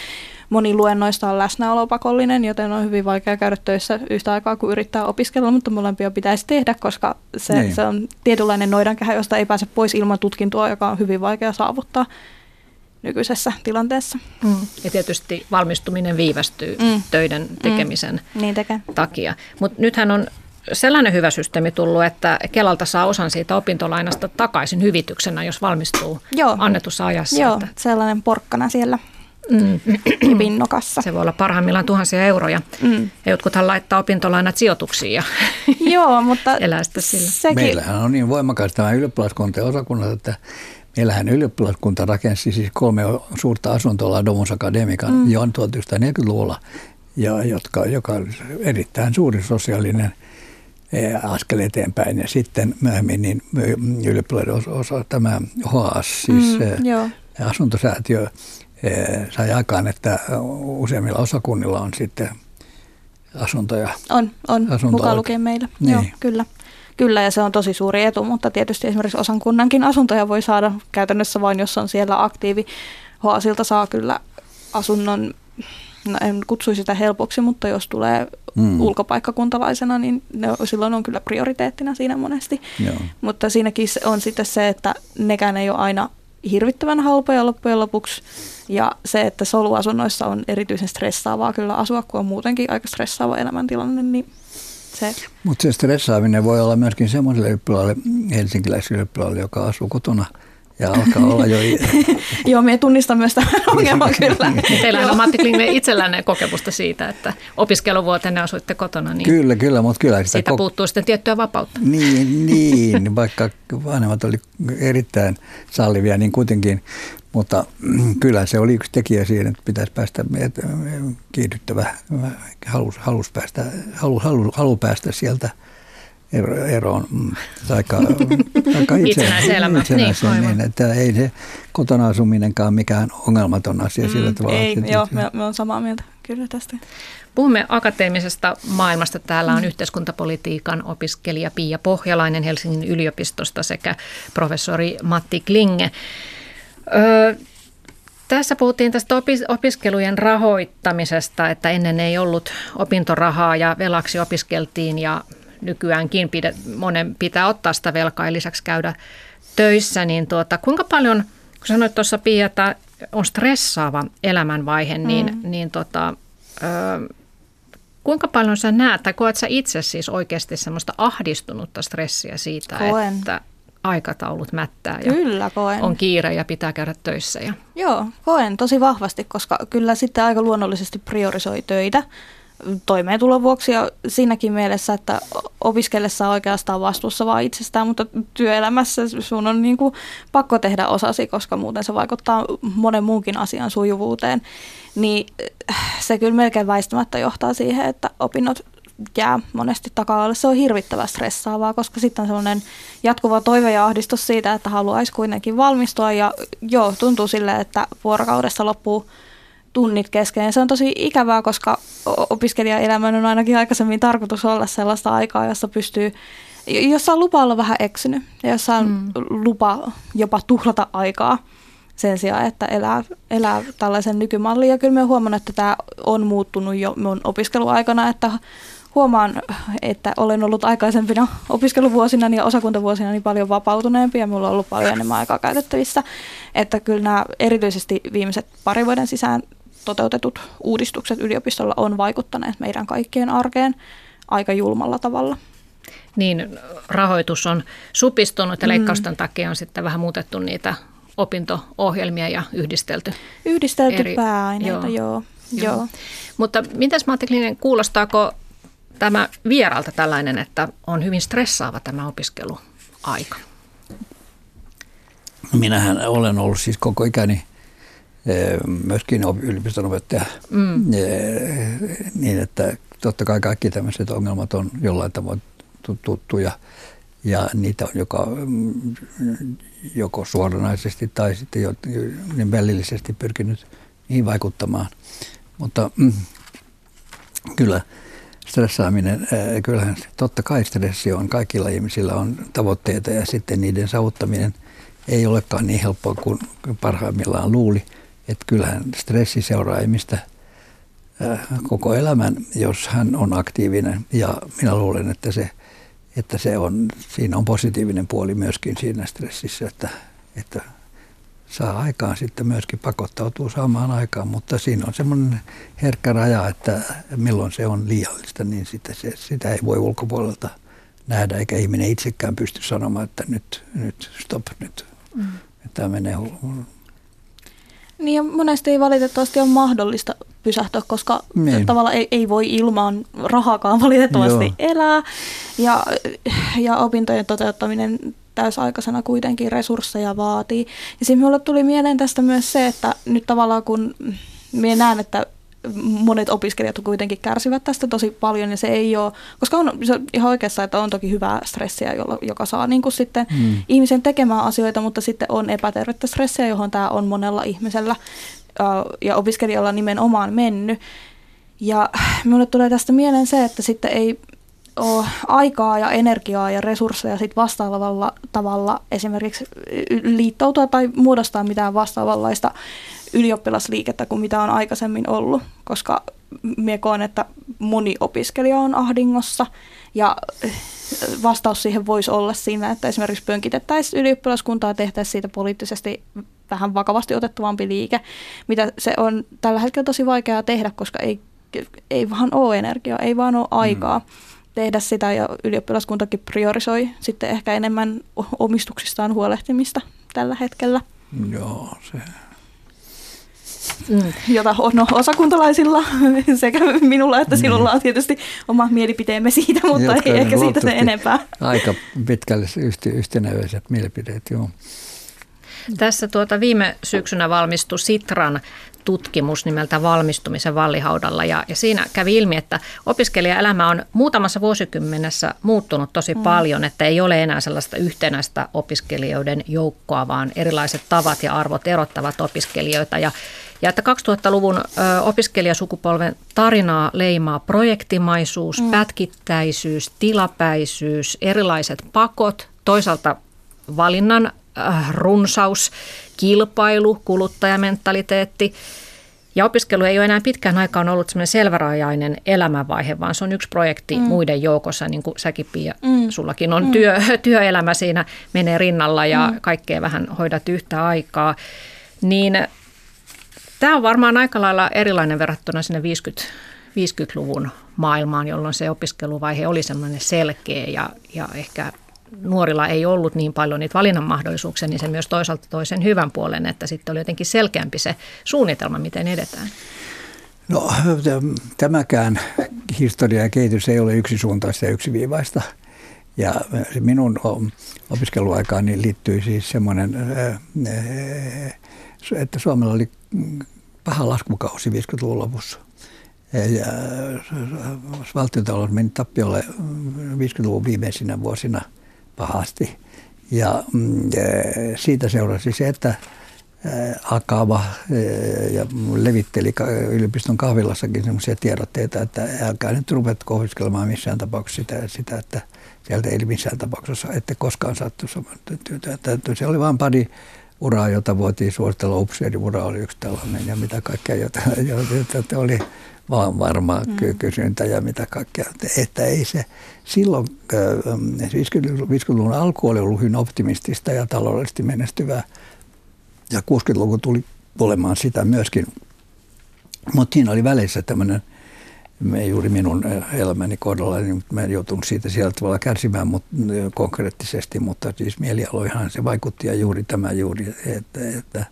moni luennoista on läsnäolo pakollinen, joten on hyvin vaikea käydä töissä yhtä aikaa kuin yrittää opiskella, mutta molempia pitäisi tehdä, koska se, niin. se on tietynlainen noidankehä, josta ei pääse pois ilman tutkintoa, joka on hyvin vaikea saavuttaa nykyisessä tilanteessa. Mm. Ja tietysti valmistuminen viivästyy mm. töiden mm. tekemisen mm. niin tekee. takia. Mutta nythän on sellainen hyvä systeemi tullut, että Kelalta saa osan siitä opintolainasta takaisin hyvityksenä, jos valmistuu Joo. annetussa ajassa. Joo, että. sellainen porkkana siellä mm. pinnokassa. Se voi olla parhaimmillaan tuhansia euroja. Mm. Ja jotkuthan laittaa opintolainat sijoituksiin ja [LAUGHS] Joo, mutta [LAUGHS] elää sitä sillä. Sekin... Meillähän on niin voimakas tämä ylioppilaskunta osakunnat, että Meillähän ylioppilaskunta rakensi siis kolme suurta asuntolaa Domus Academican mm. jo 1940-luvulla, ja jotka, joka oli erittäin suuri sosiaalinen e, askel eteenpäin. Ja sitten myöhemmin niin ylioppilaiden osa, tämä HAS, siis mm, e, asuntosäätiö, sai aikaan, että useimmilla osakunnilla on sitten asuntoja. On, on mukaan lukien meillä. Niin. Joo, kyllä. Kyllä, ja se on tosi suuri etu, mutta tietysti esimerkiksi osan kunnankin asuntoja voi saada käytännössä vain, jos on siellä aktiivi. Hoasilta saa kyllä asunnon, no en kutsuisi sitä helpoksi, mutta jos tulee mm. ulkopaikkakuntalaisena, niin ne, silloin on kyllä prioriteettina siinä monesti. Joo. Mutta siinäkin on sitten se, että nekään ei ole aina hirvittävän halpoja loppujen lopuksi. Ja se, että soluasunnoissa on erityisen stressaavaa kyllä asua, kun on muutenkin aika stressaava elämäntilanne, niin se. Mutta se stressaaminen voi olla myöskin semmoiselle ylioppilaille, helsinkiläiselle ylioppilaille, joka asuu kotona ja alkaa olla jo... [LAUGHS] Joo, me tunnistan myös tämän [LAUGHS] ongelman kyllä. Teillä on Matti Klinge [LAUGHS] itsellänne kokemusta siitä, että opiskeluvuotenne asuitte kotona. Niin kyllä, kyllä, mutta kyllä. Sitä siitä kok- puuttuu sitten tiettyä vapautta. Niin, niin, vaikka vanhemmat oli erittäin sallivia, niin kuitenkin mutta kyllä se oli yksi tekijä siihen, että pitäisi päästä kiihdyttävä, halus, halus, päästä, halu, halu, halu päästä sieltä eroon. Mm, aika, aika itse, itsenäisen niin, niin, että ei se kotona asuminenkaan mikään ongelmaton asia mm, sillä tavalla. Ei, että, joo, me, me on samaa mieltä kyllä tästä. Puhumme akateemisesta maailmasta. Täällä on mm. yhteiskuntapolitiikan opiskelija Pia Pohjalainen Helsingin yliopistosta sekä professori Matti Klinge. Öö, tässä puhuttiin tästä opiskelujen rahoittamisesta, että ennen ei ollut opintorahaa ja velaksi opiskeltiin ja nykyäänkin pide, monen pitää ottaa sitä velkaa ja lisäksi käydä töissä. Niin tuota, kuinka paljon, kun sanoit tuossa Pia, että on stressaava elämänvaihe, niin, mm. niin tota, ö, kuinka paljon sä näet, tai koet sä itse siis oikeasti semmoista ahdistunutta stressiä siitä, Koen. että aikataulut mättää ja kyllä, koen. on kiire ja pitää käydä töissä. Ja... Joo, koen tosi vahvasti, koska kyllä sitten aika luonnollisesti priorisoi töitä toimeentulon vuoksi ja siinäkin mielessä, että opiskellessa on oikeastaan vastuussa vaan itsestään, mutta työelämässä sun on niin kuin pakko tehdä osasi, koska muuten se vaikuttaa monen muunkin asian sujuvuuteen. Niin se kyllä melkein väistämättä johtaa siihen, että opinnot jää monesti taka Se on hirvittävän stressaavaa, koska sitten on sellainen jatkuva toive ja ahdistus siitä, että haluaisi kuitenkin valmistua. Ja joo, tuntuu sille, että vuorokaudessa loppuu tunnit kesken. Ja se on tosi ikävää, koska opiskelijaelämän on ainakin aikaisemmin tarkoitus olla sellaista aikaa, jossa pystyy jossa on lupa olla vähän eksynyt ja jossa on mm. lupa jopa tuhlata aikaa sen sijaan, että elää, elää tällaisen nykymallin. Ja kyllä me huomannut, että tämä on muuttunut jo mun opiskeluaikana, että huomaan, että olen ollut aikaisempina opiskeluvuosina ja osakuntavuosina niin paljon vapautuneempi ja minulla on ollut paljon enemmän aikaa käytettävissä. Että kyllä nämä erityisesti viimeiset pari vuoden sisään toteutetut uudistukset yliopistolla on vaikuttaneet meidän kaikkien arkeen aika julmalla tavalla. Niin, rahoitus on supistunut ja mm. leikkausten mm. takia on sitten vähän muutettu niitä opinto-ohjelmia ja yhdistelty. Yhdistelty eri, pääaineita, joo. joo. Joo. Joo. Mutta mitäs Matti Klinen, kuulostaako tämä vieralta tällainen, että on hyvin stressaava tämä opiskeluaika? Minähän olen ollut siis koko ikäni myöskin yliopiston opettaja, mm. Eh, niin että totta kai kaikki tämmöiset ongelmat on jollain tavoin tuttuja ja niitä on joka, mm, joko suoranaisesti tai sitten jo niin välillisesti pyrkinyt niihin vaikuttamaan. Mutta mm, kyllä stressaaminen, kyllähän totta kai stressi on, kaikilla ihmisillä on tavoitteita ja sitten niiden saavuttaminen ei olekaan niin helppoa kuin parhaimmillaan luuli. Että kyllähän stressi seuraa ihmistä koko elämän, jos hän on aktiivinen ja minä luulen, että se, että se on, siinä on positiivinen puoli myöskin siinä stressissä, että, että saa aikaan sitten myöskin pakottautuu saamaan aikaan, mutta siinä on semmoinen herkkä raja, että milloin se on liiallista, niin sitä, se, sitä ei voi ulkopuolelta nähdä, eikä ihminen itsekään pysty sanomaan, että nyt, nyt stop, nyt, mm. tämä menee. Niin ja monesti ei valitettavasti ole mahdollista pysähtyä, koska niin. tavallaan ei, ei voi ilman rahakaan valitettavasti Joo. elää. Ja, ja opintojen toteuttaminen täysaikaisena kuitenkin resursseja vaatii. Ja siinä minulle tuli mieleen tästä myös se, että nyt tavallaan kun minä näen, että monet opiskelijat kuitenkin kärsivät tästä tosi paljon ja se ei ole, koska on se on ihan oikeassa, että on toki hyvää stressiä, jolla, joka saa niin kuin sitten mm. ihmisen tekemään asioita, mutta sitten on epätervettä stressiä, johon tämä on monella ihmisellä ja opiskelijalla nimenomaan mennyt. Ja minulle tulee tästä mieleen se, että sitten ei ole aikaa ja energiaa ja resursseja sit vastaavalla tavalla esimerkiksi liittoutua tai muodostaa mitään vastaavanlaista ylioppilasliikettä kuin mitä on aikaisemmin ollut, koska minä koen, että moni opiskelija on ahdingossa ja vastaus siihen voisi olla siinä, että esimerkiksi pönkitettäisiin ylioppilaskuntaa ja tehtäisiin siitä poliittisesti vähän vakavasti otettavampi liike, mitä se on tällä hetkellä tosi vaikeaa tehdä, koska ei, ei vaan ole energiaa, ei vaan ole aikaa. Mm tehdä sitä ja ylioppilaskuntakin priorisoi sitten ehkä enemmän omistuksistaan huolehtimista tällä hetkellä. Joo, se mm. jota on no, osakuntalaisilla [LAUGHS] sekä minulla että sinulla on tietysti oma mielipiteemme siitä, mutta Jotka ei ehkä siitä sen enempää. Aika pitkälle yhtenäiset mielipiteet, joo. Tässä tuota viime syksynä valmistui Sitran tutkimus nimeltä Valmistumisen vallihaudalla ja, ja siinä kävi ilmi, että opiskelijaelämä on muutamassa vuosikymmenessä muuttunut tosi mm. paljon, että ei ole enää sellaista yhtenäistä opiskelijoiden joukkoa, vaan erilaiset tavat ja arvot erottavat opiskelijoita ja ja että 2000-luvun ö, opiskelijasukupolven tarinaa leimaa projektimaisuus, mm. pätkittäisyys, tilapäisyys, erilaiset pakot, toisaalta valinnan äh, runsaus, kilpailu, kuluttajamentaliteetti. Ja opiskelu ei ole enää pitkään aikaan ollut semmoinen selvärajainen elämänvaihe, vaan se on yksi projekti mm. muiden joukossa, niin kuin säkin Pia, mm. sullakin on mm. työ, [LAUGHS] työelämä siinä menee rinnalla ja mm. kaikkea vähän hoidat yhtä aikaa. Niin Tämä on varmaan aika lailla erilainen verrattuna sinne 50, 50-luvun maailmaan, jolloin se opiskeluvaihe oli semmoinen selkeä ja, ja ehkä nuorilla ei ollut niin paljon niitä valinnan mahdollisuuksia, niin se myös toisaalta toi sen hyvän puolen, että sitten oli jotenkin selkeämpi se suunnitelma, miten edetään. No tämäkään historia ja kehitys ei ole yksisuuntaista ja yksiviivaista. Ja minun opiskeluaikaani liittyy siis semmoinen, että Suomella oli paha laskukausi 50-luvun lopussa. Ja valtiontalous meni tappiolle 50-luvun viimeisinä vuosina pahasti. Ja mm, siitä seurasi se, että Akava ja levitteli yliopiston kahvilassakin sellaisia tiedotteita, että älkää nyt rupet opiskelemaan missään tapauksessa sitä, sitä, että sieltä ei missään tapauksessa, ette koskaan sattu saman työtä. Se oli vain pari uraa, jota voitiin suositella. Upseeriura oli yksi tällainen ja mitä kaikkea, jota, jota oli vaan varmaa mm. kysyntä ja mitä kaikkea. Että ei se silloin, 50-luvun alku oli ollut hyvin optimistista ja taloudellisesti menestyvää. Ja 60-luku tuli olemaan sitä myöskin. Mutta siinä oli välissä tämmöinen – me juuri minun elämäni kohdalla, niin mä en joutunut siitä siellä tavalla kärsimään mutta, konkreettisesti, mutta siis mielialoihan se vaikutti ja juuri tämä juuri, että, että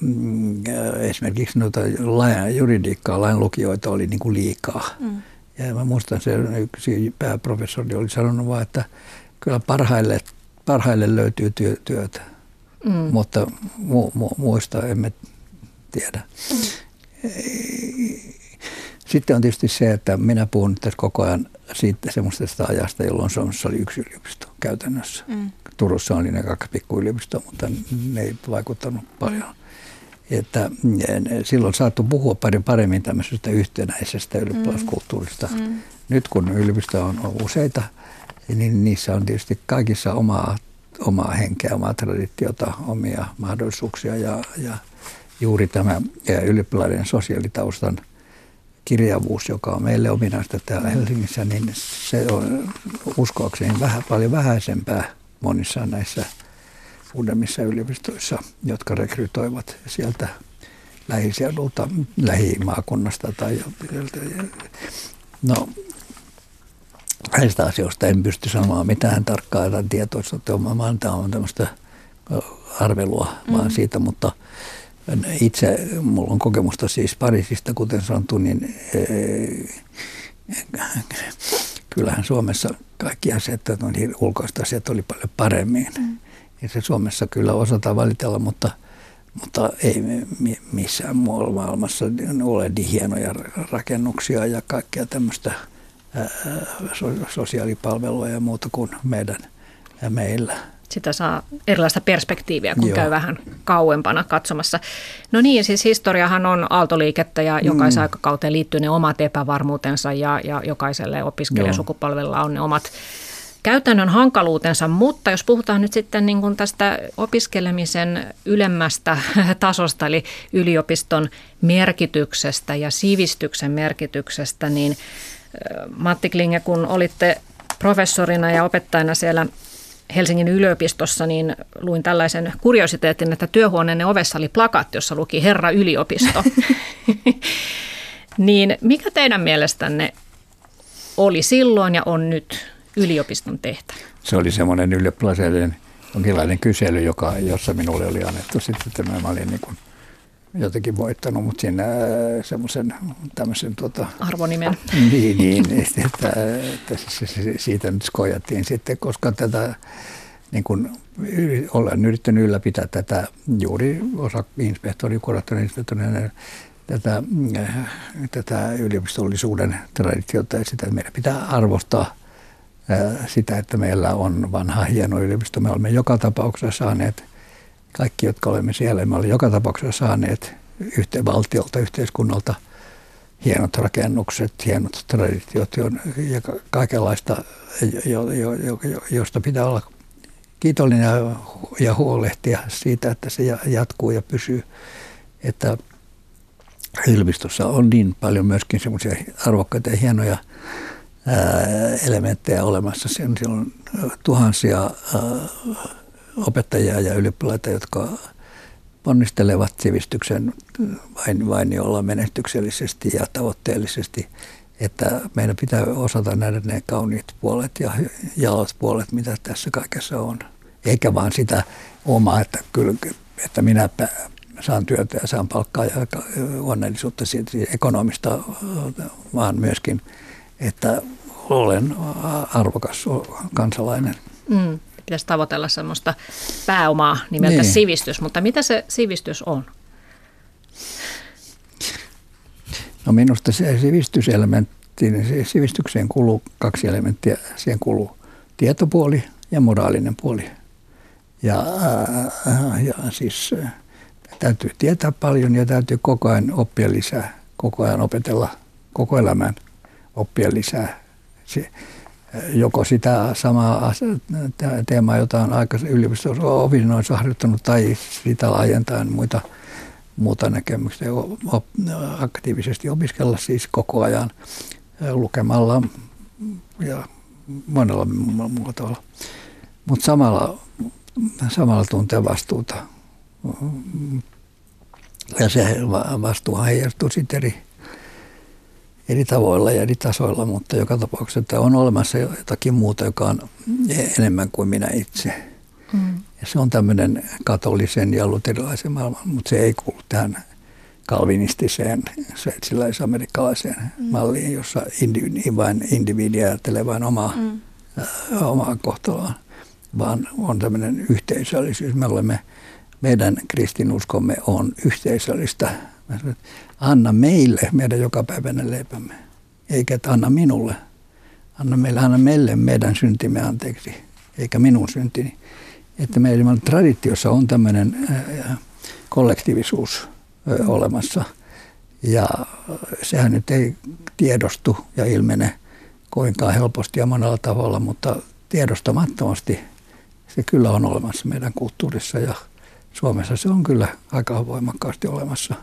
mm, esimerkiksi noita lain, juridiikkaa, lainlukijoita oli niin kuin liikaa. Mm. Ja mä muistan se yksi pääprofessori oli sanonut vaan, että kyllä parhaille, parhaille löytyy työ, työtä, mm. mutta mu, mu, muista emme tiedä. Mm sitten on tietysti se, että minä puhun tässä koko ajan siitä semmoisesta ajasta, jolloin Suomessa oli yksi yliopisto käytännössä. Mm. Turussa oli ne kaksi pikkuyliopistoa, mutta ne ei vaikuttanut paljon. Että silloin saattu puhua paljon paremmin tämmöisestä yhtenäisestä ylioppilaskulttuurista. Mm. mm. Nyt kun yliopisto on useita, niin niissä on tietysti kaikissa omaa, omaa henkeä, omaa traditiota, omia mahdollisuuksia ja, ja juuri tämä ylioppilaiden sosiaalitaustan – kirjavuus, joka on meille ominaista täällä Helsingissä, niin se on uskoakseni vähän, paljon vähäisempää monissa näissä uudemmissa yliopistoissa, jotka rekrytoivat sieltä lähiseudulta, lähimaakunnasta tai no, näistä asioista en pysty sanomaan mitään tarkkaa tietoista, että tämä on tämmöistä arvelua mm. vaan siitä, mutta – itse, mulla on kokemusta siis Pariisista, kuten sanottu, niin eh, kyllähän Suomessa kaikki asiat, on ulkoista asiat oli paljon paremmin. Mm. Ja se Suomessa kyllä osataan valitella, mutta, mutta ei missään muualla maailmassa ole niin hienoja rakennuksia ja kaikkea tämmöistä sosiaalipalvelua ja muuta kuin meidän ja meillä sitä saa erilaista perspektiiviä, kun Joo. käy vähän kauempana katsomassa. No niin, siis historiahan on aaltoliikettä ja jokaisen mm. aikakauteen liittyy ne omat epävarmuutensa ja, ja jokaiselle opiskelijasukupolvella on ne omat käytännön hankaluutensa, mutta jos puhutaan nyt sitten niin kuin tästä opiskelemisen ylemmästä [LAUGHS] tasosta, eli yliopiston merkityksestä ja sivistyksen merkityksestä, niin Matti Klinge, kun olitte professorina ja opettajana siellä Helsingin yliopistossa, niin luin tällaisen kuriositeetin, että työhuoneen ovessa oli plakat, jossa luki Herra yliopisto. [LAUGHS] niin mikä teidän mielestänne oli silloin ja on nyt yliopiston tehtävä? Se oli semmoinen ylioppilaiden jonkinlainen kysely, joka, jossa minulle oli annettu sitten, että mä olin niin kuin jotenkin voittanut, mutta siinä äh, semmoisen tämmöisen... Tota, Arvonimen. [LAUGHS] Niin, niin että, että, että siitä nyt skojattiin sitten, koska tätä niin kuin olen yrittänyt ylläpitää tätä juuri osa inspektori, kuraattori, inspektori, tätä, äh, tätä yliopistollisuuden traditiota ja sitä, että meidän pitää arvostaa äh, sitä, että meillä on vanha hieno yliopisto. Me olemme joka tapauksessa saaneet, kaikki jotka olemme siellä, me olemme joka tapauksessa saaneet yhteen valtiolta, yhteiskunnalta hienot rakennukset, hienot traditiot ja kaikenlaista, jo, jo, jo, josta pitää olla kiitollinen ja, huolehtia siitä, että se jatkuu ja pysyy. Että yliopistossa on niin paljon myöskin semmoisia arvokkaita ja hienoja elementtejä olemassa. Siellä on tuhansia opettajia ja ylioppilaita, jotka ponnistelevat sivistyksen vain, vain jolla menestyksellisesti ja tavoitteellisesti. Että meidän pitää osata nähdä ne kauniit puolet ja jalot puolet, mitä tässä kaikessa on. Eikä vaan sitä omaa, että, kyllä, että minä saan työtä ja saan palkkaa ja onnellisuutta siitä ekonomista, vaan myöskin, että olen arvokas kansalainen. Mm, pitäisi tavoitella sellaista pääomaa nimeltä niin. sivistys, mutta mitä se sivistys on? No minusta se sivistyselementti, niin se sivistykseen kuuluu kaksi elementtiä. Siihen kuuluu tietopuoli ja moraalinen puoli. Ja, ja siis täytyy tietää paljon ja täytyy koko ajan oppia lisää, koko ajan opetella koko elämän oppia lisää. Se, joko sitä samaa teemaa, jota on aikaisemmin yliopistossa opinnoissa harjoittanut, tai sitä laajentaen muita, muuta näkemyksiä, aktiivisesti opiskella siis koko ajan lukemalla ja monella muulla tavalla. Mutta samalla, samalla tuntee vastuuta ja se vastuu heijastuu sitten eri, eri tavoilla ja eri tasoilla, mutta joka tapauksessa että on olemassa jotakin muuta, joka on enemmän kuin minä itse. Mm. Ja se on tämmöinen katolisen ja luterilaisen maailman, mutta se ei kuulu tähän kalvinistiseen sveitsiläis-amerikkalaiseen mm. malliin, jossa indiviidi, vain individi ajattelee vain omaa, mm. äh, omaa kohtaloaan, vaan on tämmöinen yhteisöllisyys. Me olemme meidän kristinuskomme on yhteisöllistä. Anna meille meidän jokapäiväinen leipämme, eikä että anna minulle. Anna meille, anna meille meidän syntimme anteeksi, eikä minun syntini. Että meidän traditiossa on tämmöinen äh, kollektiivisuus äh, olemassa. Ja sehän nyt ei tiedostu ja ilmene koinkaan helposti ja monella tavalla, mutta tiedostamattomasti se kyllä on olemassa meidän kulttuurissa ja Suomessa se on kyllä aika voimakkaasti olemassa.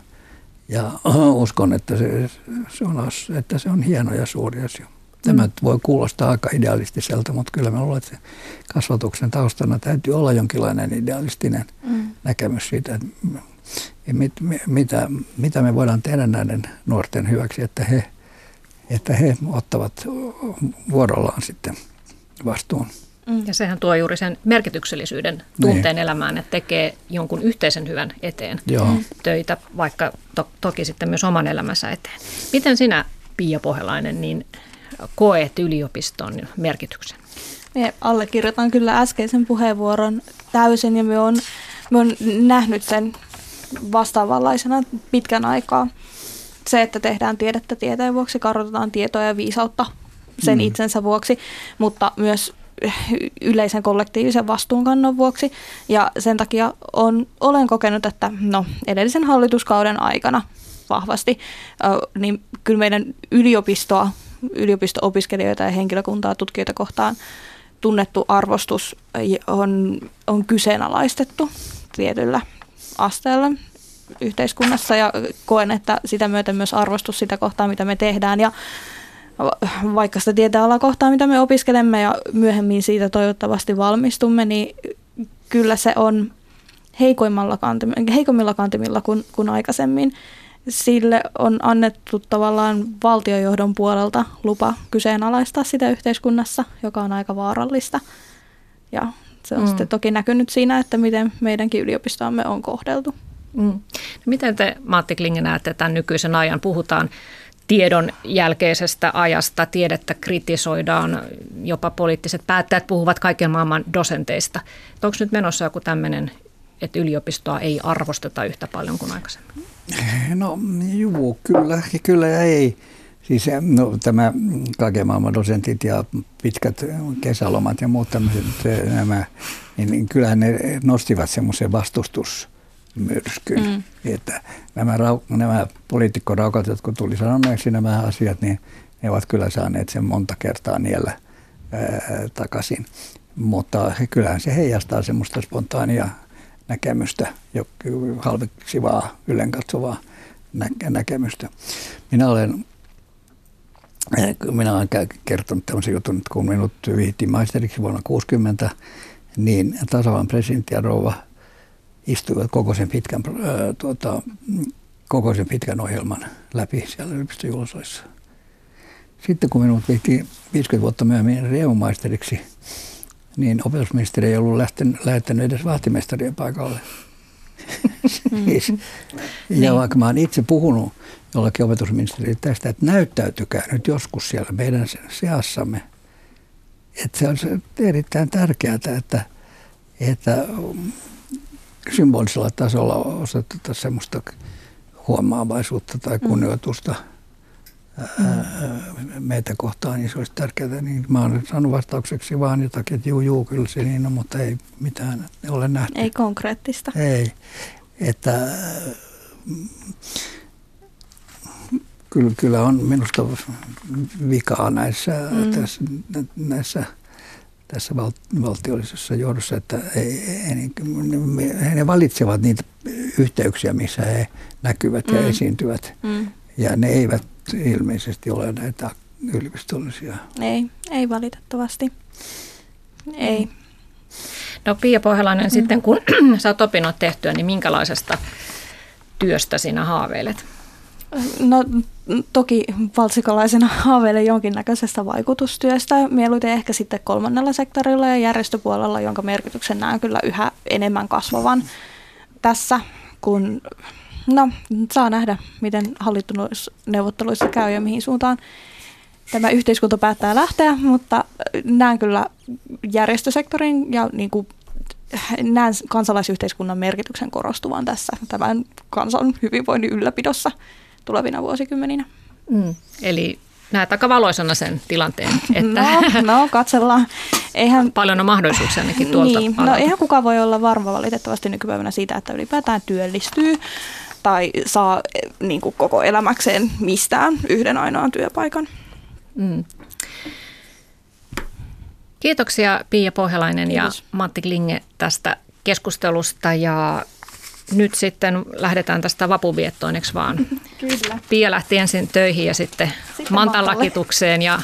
Ja [CLEARS THROAT] uskon, että se, se, on, että se on hieno ja suuri asia. Tämä mm. voi kuulostaa aika idealistiselta, mutta kyllä mä luulen, että kasvatuksen taustana täytyy olla jonkinlainen idealistinen mm. näkemys siitä, että mit, mitä, mitä me voidaan tehdä näiden nuorten hyväksi, että he, että he ottavat vuorollaan sitten vastuun. Mm. Ja sehän tuo juuri sen merkityksellisyyden tunteen niin. elämään, että tekee jonkun yhteisen hyvän eteen Joo. töitä, vaikka to- toki sitten myös oman elämänsä eteen. Miten sinä, Pia Pohjalainen, niin koet yliopiston merkityksen? Me allekirjoitan kyllä äskeisen puheenvuoron täysin ja me on, me on nähnyt sen vastaavanlaisena pitkän aikaa. Se, että tehdään tiedettä tieteen vuoksi, kartoitetaan tietoa ja viisautta sen mm. itsensä vuoksi, mutta myös yleisen kollektiivisen vastuunkannon vuoksi. Ja sen takia on, olen kokenut, että no, edellisen hallituskauden aikana vahvasti, niin kyllä meidän yliopistoa, yliopisto-opiskelijoita ja henkilökuntaa tutkijoita kohtaan tunnettu arvostus on, on kyseenalaistettu tietyllä asteella yhteiskunnassa ja koen, että sitä myöten myös arvostus sitä kohtaa, mitä me tehdään ja vaikka sitä tietää kohtaa, mitä me opiskelemme ja myöhemmin siitä toivottavasti valmistumme, niin kyllä se on heikoimmilla kantimilla, heikommilla kantimilla kuin, kuin aikaisemmin. Sille on annettu tavallaan valtiojohdon puolelta lupa kyseenalaistaa sitä yhteiskunnassa, joka on aika vaarallista. Ja se on mm. sitten toki näkynyt siinä, että miten meidänkin yliopistoamme on kohdeltu. Mm. No miten te, Matti Klinge, näette tämän nykyisen ajan? Puhutaan tiedon jälkeisestä ajasta, tiedettä kritisoidaan, jopa poliittiset päättäjät puhuvat kaiken maailman dosenteista. Onko nyt menossa joku tämmöinen, että yliopistoa ei arvosteta yhtä paljon kuin aikaisemmin? No juu, kyllä, kyllä ja ei. Siis no, tämä kaiken maailman dosentit ja pitkät kesälomat ja muut tämmöiset, nämä, niin, niin kyllähän ne nostivat semmoisen vastustus myrskyn. Mm. Että nämä, nämä poliitikkoraukat, jotka tuli sanoneeksi nämä asiat, niin ne ovat kyllä saaneet sen monta kertaa niellä ää, takaisin. Mutta kyllähän se heijastaa semmoista spontaania näkemystä, halveksivaa, ylenkatsovaa nä- näkemystä. Minä olen minä olen kertonut tämmöisen jutun, että kun minut vihittiin maisteriksi vuonna 60, niin tasavallan presidentti ja rouva istuivat koko sen pitkän, ää, tuota, koko sen pitkän ohjelman läpi siellä yliopistojuhlasoissa. Sitten kun minut vihti 50 vuotta myöhemmin reumaisteriksi, niin opetusministeri ei ollut lähtenyt, lähettänyt edes vahtimestarien paikalle. Mm. siis, ja niin. vaikka mä olen itse puhunut jollakin opetusministerille tästä, että näyttäytykää nyt joskus siellä meidän seassamme. Että se on erittäin tärkeää, että, että symbolisella tasolla osoitetaan semmoista huomaavaisuutta tai mm. kunnioitusta mm. meitä kohtaan, niin se olisi tärkeää. Niin mä olen saanut vastaukseksi vaan jotakin, että juu, juu, kyllä se niin on, mutta ei mitään ole nähty. Ei konkreettista. Ei. Että kyllä, kyllä on minusta vikaa näissä, mm. tässä, näissä – tässä val, valtiollisessa johdossa, että ei, ei, he, ne valitsevat niitä yhteyksiä, missä he näkyvät ja mm. esiintyvät. Mm. Ja ne eivät ilmeisesti ole näitä yliopistollisia. Ei, ei valitettavasti. Ei. No Pia Pohjalainen, mm. sitten kun [CLEARS THROAT] sä oot opinnot tehtyä, niin minkälaisesta työstä sinä haaveilet? No toki valtsikalaisena [LAUGHS] haaveilen jonkinnäköisestä vaikutustyöstä, mieluiten ehkä sitten kolmannella sektorilla ja järjestöpuolella, jonka merkityksen näen kyllä yhä enemmän kasvavan tässä, kun no, saa nähdä, miten neuvotteluissa käy ja mihin suuntaan tämä yhteiskunta päättää lähteä, mutta näen kyllä järjestösektorin ja niin kuin näen kansalaisyhteiskunnan merkityksen korostuvan tässä tämän kansan hyvinvoinnin ylläpidossa tulevina vuosikymmeninä. Mm. Eli näet aika valoisana sen tilanteen. [LAUGHS] Että no, no, katsellaan. Eihän, Paljon on mahdollisuuksia ainakin tuolta niin, no, eihän kukaan voi olla varma valitettavasti nykypäivänä siitä, että ylipäätään työllistyy tai saa niin kuin koko elämäkseen mistään yhden ainoan työpaikan. Mm. Kiitoksia Pia Pohjalainen Kiitos. ja Matti Klinge tästä keskustelusta ja nyt sitten lähdetään tästä vapuviettoon, eikö vaan? Kyllä. Pia lähti ensin töihin ja sitten, sitten Mantan lakitukseen ja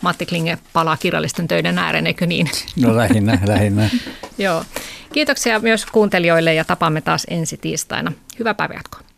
Matti Klinge palaa kirjallisten töiden ääreen, eikö niin? No lähinnä, lähinnä. [LAUGHS] Joo. Kiitoksia myös kuuntelijoille ja tapaamme taas ensi tiistaina. Hyvää päivänjatkoa.